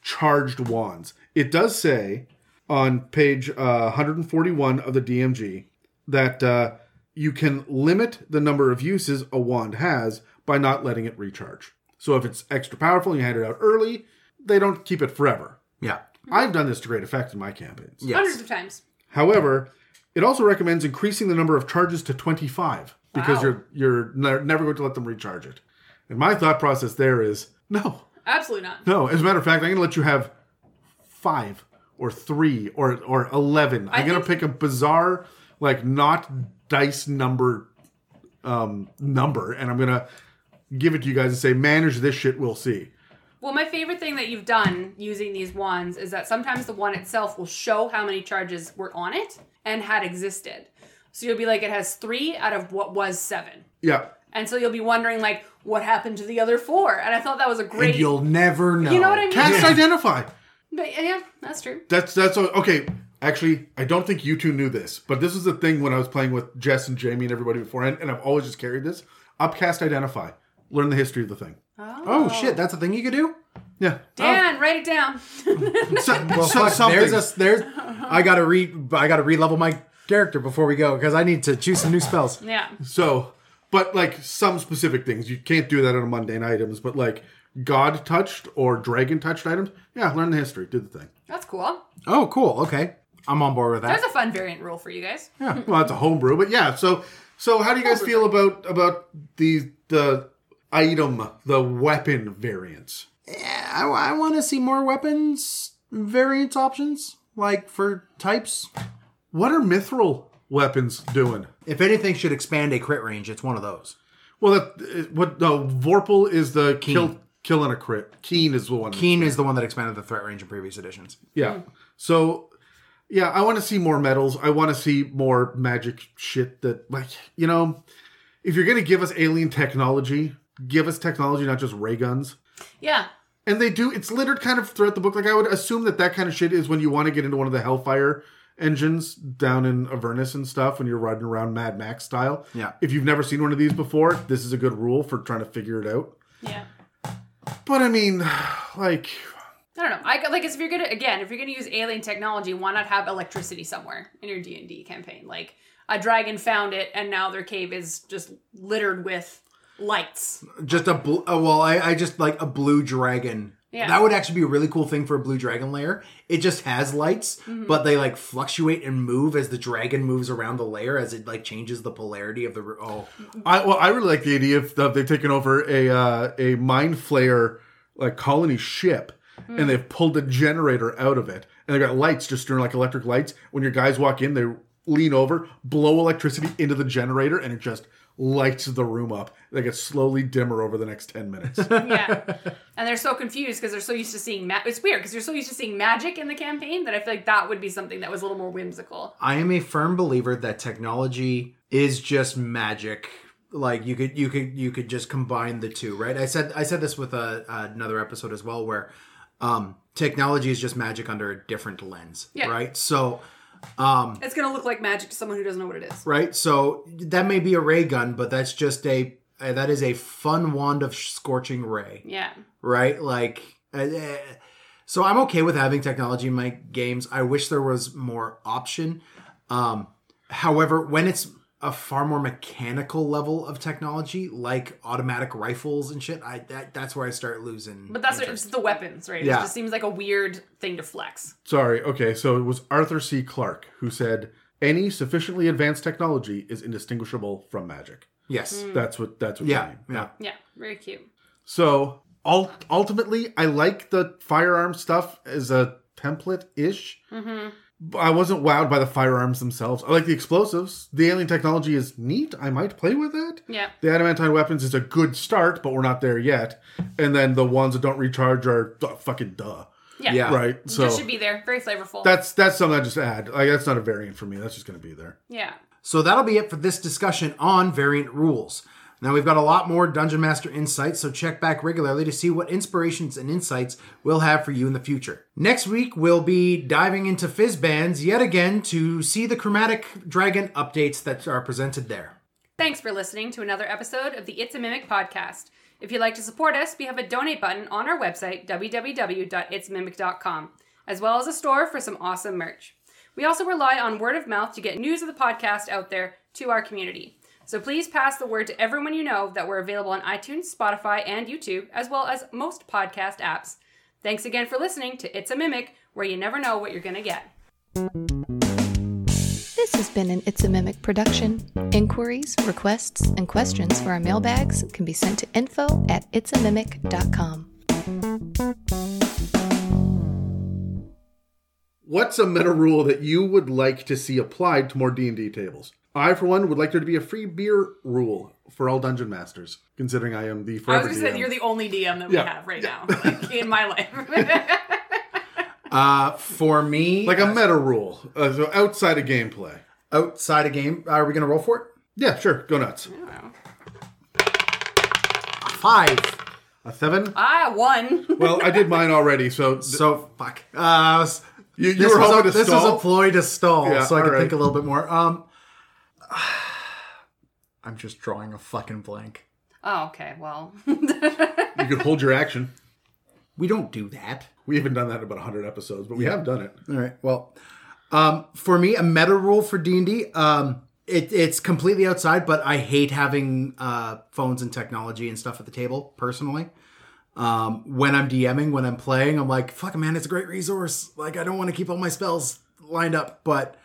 charged wands. It does say on page uh, 141 of the DMG that uh, you can limit the number of uses a wand has by not letting it recharge. So if it's extra powerful and you hand it out early, they don't keep it forever. Yeah. I've done this to great effect in my campaigns. Hundreds of times. However, it also recommends increasing the number of charges to 25 because Wow. you're you're ne- never going to let them recharge it. And my thought process there is no, Absolutely not. no. As a matter of fact, I'm going to let you have five or three or or 11. I'm going to think- pick a bizarre, like not dice number um number, and I'm going to give it to you guys and say, manage this shit. We'll see. Well, my favorite thing that you've done using these wands is that sometimes the wand itself will show how many charges were on it and had existed. So you'll be like, it has three out of what was seven. Yeah. And so you'll be wondering, like, what happened to the other four? And I thought that was a great. And you'll never know. You know what I mean? Cast identify. But, yeah, that's true. That's that's okay. Actually, I don't think you two knew this, but this was the thing when I was playing with Jess and Jamie and everybody beforehand, and I've always just carried this. Upcast identify. Learn the history of the thing. Oh, oh shit, that's a thing you could do. Yeah. Dan, oh. write it down. So, Well, so- fuck, something. there's a there's. I gotta re I gotta re-level my character before we go because I need to choose some new spells. yeah. So, but like some specific things, you can't do that on mundane items, but like god touched or dragon touched items, yeah, learn the history, do the thing. That's cool. Oh, cool. Okay, I'm on board with that. That's a fun variant rule for you guys. Yeah, well, it's a homebrew, but yeah. So, so how do you guys feel about about the the item, the weapon variants? Yeah, I, I want to see more weapons variant options, like for types. What are mithril weapons doing? If anything should expand a crit range, it's one of those. Well, that uh, what no Vorpal is the kill killing a crit. Keen is the one. Keen is the one that expanded the threat range in previous editions. Yeah. So, yeah, I want to see more metals. I want to see more magic shit that, like, you know, if you're going to give us alien technology, give us technology, not just ray guns. Yeah. And they do, it's littered kind of throughout the book. Like, I would assume that that kind of shit is when you want to get into one of the Hellfire engines down in Avernus and stuff when you're riding around Mad Max style. Yeah. If you've never seen one of these before, this is a good rule for trying to figure it out. Yeah. But I mean, like, I don't know. I like if you're gonna again, if you're gonna use alien technology, why not have electricity somewhere in your D and D campaign? Like a dragon found it, and now their cave is just littered with lights. Just a blue. Uh, well, I, I just like a blue dragon. Yeah. That would actually be a really cool thing for a blue dragon layer. It just has lights, Mm-hmm. but they like fluctuate and move as the dragon moves around the layer as it like changes the polarity of the. r- Oh, I well, I really like the idea of of they've taken over a uh, a mind flayer like colony ship, and they've pulled the generator out of it, and they've got lights just doing like electric lights. When your guys walk in, they lean over, blow electricity into the generator, and it just lights the room up. They get slowly dimmer over the next ten minutes. Yeah, and they're so confused because they're so used to seeing. Ma- it's weird because they're so used to seeing magic in the campaign that I feel like that would be something that was a little more whimsical. I am a firm believer that technology is just magic like you could you could you could just combine the two, right? I said I said this with a, another episode as well, where um, technology is just magic under a different lens, Yeah. right? So. Um, It's gonna look like magic to someone who doesn't know what it is. right? So that may be a ray gun, but that's just a uh, that is a fun wand of scorching ray, Yeah. right? Like, uh, uh, so I'm okay with having technology in my games. I wish there was more option. Um, however, when it's a far more mechanical level of technology, like automatic rifles and shit, I that that's where I start losing. But that's what, it's the weapons, right? Yeah. It just seems like a weird thing to flex. Sorry. Okay, so it was Arthur C. Clarke who said any sufficiently advanced technology is indistinguishable from magic. yes, That's what that's what you yeah, mean. yeah. Yeah, very cute. So ul- ultimately, I like the firearm stuff as a template ish. Mm-hmm. I wasn't wowed by the firearms themselves. I like the explosives. The alien technology is neat. I might play with it. Yeah. The adamantine weapons is a good start, but we're not there yet. And then the ones that don't recharge are duh, fucking duh. Yeah. Yeah. Right. So just should be there. Very flavorful. that's that's something I just add. Like that's not a variant for me. That's just going to be there. yeah. So that'll be it for this discussion on variant rules. Now we've got a lot more Dungeon Master insights, so check back regularly to see what inspirations and insights we'll have for you in the future. Next week we'll be diving into Fizban's yet again to see the chromatic dragon updates that are presented there. Thanks for listening to another episode of the It's a Mimic podcast. If you'd like to support us, we have a donate button on our website, www.itsmimic.com, as well as a store for some awesome merch. We also rely on word of mouth to get news of the podcast out there to our community. So please pass the word to everyone you know that we're available on iTunes, Spotify, and YouTube, as well as most podcast apps. Thanks again for listening to It's a Mimic, where you never know what you're going to get. This has been an It's a Mimic production. Inquiries, requests, and questions for our mailbags can be sent to info at itsamimic.com. What's a meta rule that you would like to see applied to more D and D tables? I, for one, would like there to be a free beer rule for all dungeon masters. Considering I am the I was going to say, you're the only DM that we Yeah. have right now like, in my life. Uh, for me, like a meta rule, uh, so outside of gameplay. outside a game, are we going to roll for it? Yeah, sure, go nuts. Five. A seven. Ah, one. Well, I did mine already, so th- So fuck. Uh, you, you this were was hoping a, to this stall. was a ploy to stall, Yeah, so I could alright. think a little bit more. Um, I'm just drawing a fucking blank. Oh, okay. Well, you could hold your action. We don't do that. We haven't done that in about hundred episodes, but we have done it. All right. Well, um, for me, a meta rule for D and D, um, it, it's completely outside, but I hate having uh, phones and technology and stuff at the table personally. Um, when I'm DMing, when I'm playing, I'm like, "Fuck, man, it's a great resource." Like, I don't want to keep all my spells lined up, but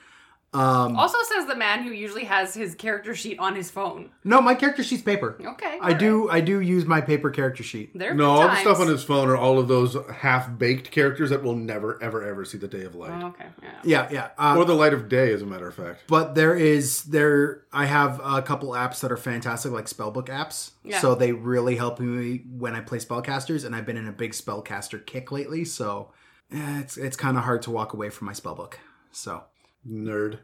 also says the man who usually has his character sheet on his phone. no, my character sheet's paper. Okay. I do. I do use my paper character sheet. There No, all the stuff on his phone are all of those half-baked characters that will never, ever, ever see the day of light Oh, okay. Yeah. Yeah, yeah. Uh, or the light of day, as a matter of fact. but there is there i have a couple apps that are fantastic like spellbook apps Yeah. so they really help me when i play spellcasters and i've been in a big spellcaster kick lately so eh, it's it's kind of hard to walk away from my spellbook so Nerd.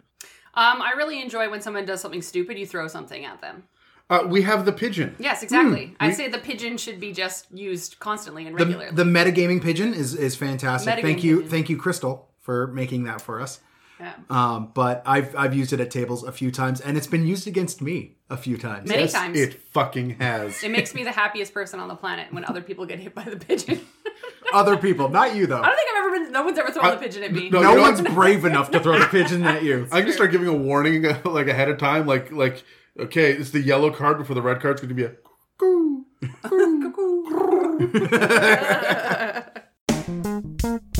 Um, I really enjoy when someone does something stupid, you throw something at them. Uh, we have the pigeon. Yes, exactly. I say the pigeon should be just used constantly and the, regularly. the metagaming pigeon is is fantastic Metagaming thank you pigeon. thank you crystal for making that for us yeah. um, but I've I've used it at tables a few times, and it's been used against me a few times. Many times. It fucking has. It makes me the happiest person on the planet when other people get hit by the pigeon. Other people, not you though. I don't think I've ever been. No one's ever thrown the pigeon at me. no, No you know one's what? brave enough to throw the pigeon at you. I can start giving a warning like ahead of time, like like okay, it's the yellow card before the red card's going to be a. cuckoo.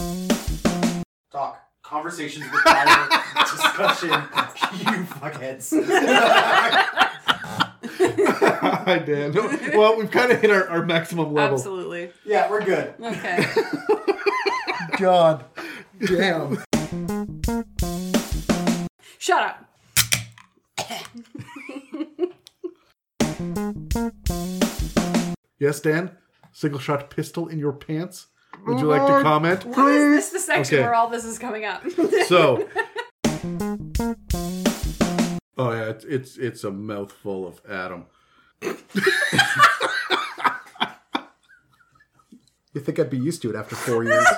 Talk. Conversations require discussion. You fuckheads. Hi, Dan. Well, we've kind of hit our, our maximum level. Absolutely. Yeah, we're good. Okay. God. Damn. Shut up. Yes, Dan. Single shot pistol in your pants. Would you like to comment? Why is this the section Okay. where all this is coming up? So. Oh yeah, it's it's, it's a mouthful of Adam. You think I'd be used to it after four years?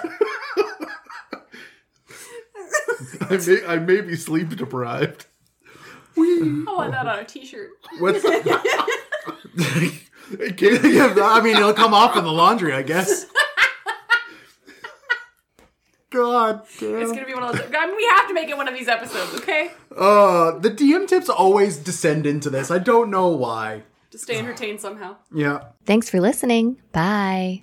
I may, I may be sleep deprived. I want that on a t-shirt. What's? Hey, Katie, I mean, it'll come off in the laundry, I guess. God It's gonna be one of those. I mean, we have to make it one of these episodes, okay? Uh, the DM tips always descend into this. I don't know why. To stay entertained somehow. Yeah. Thanks for listening. Bye.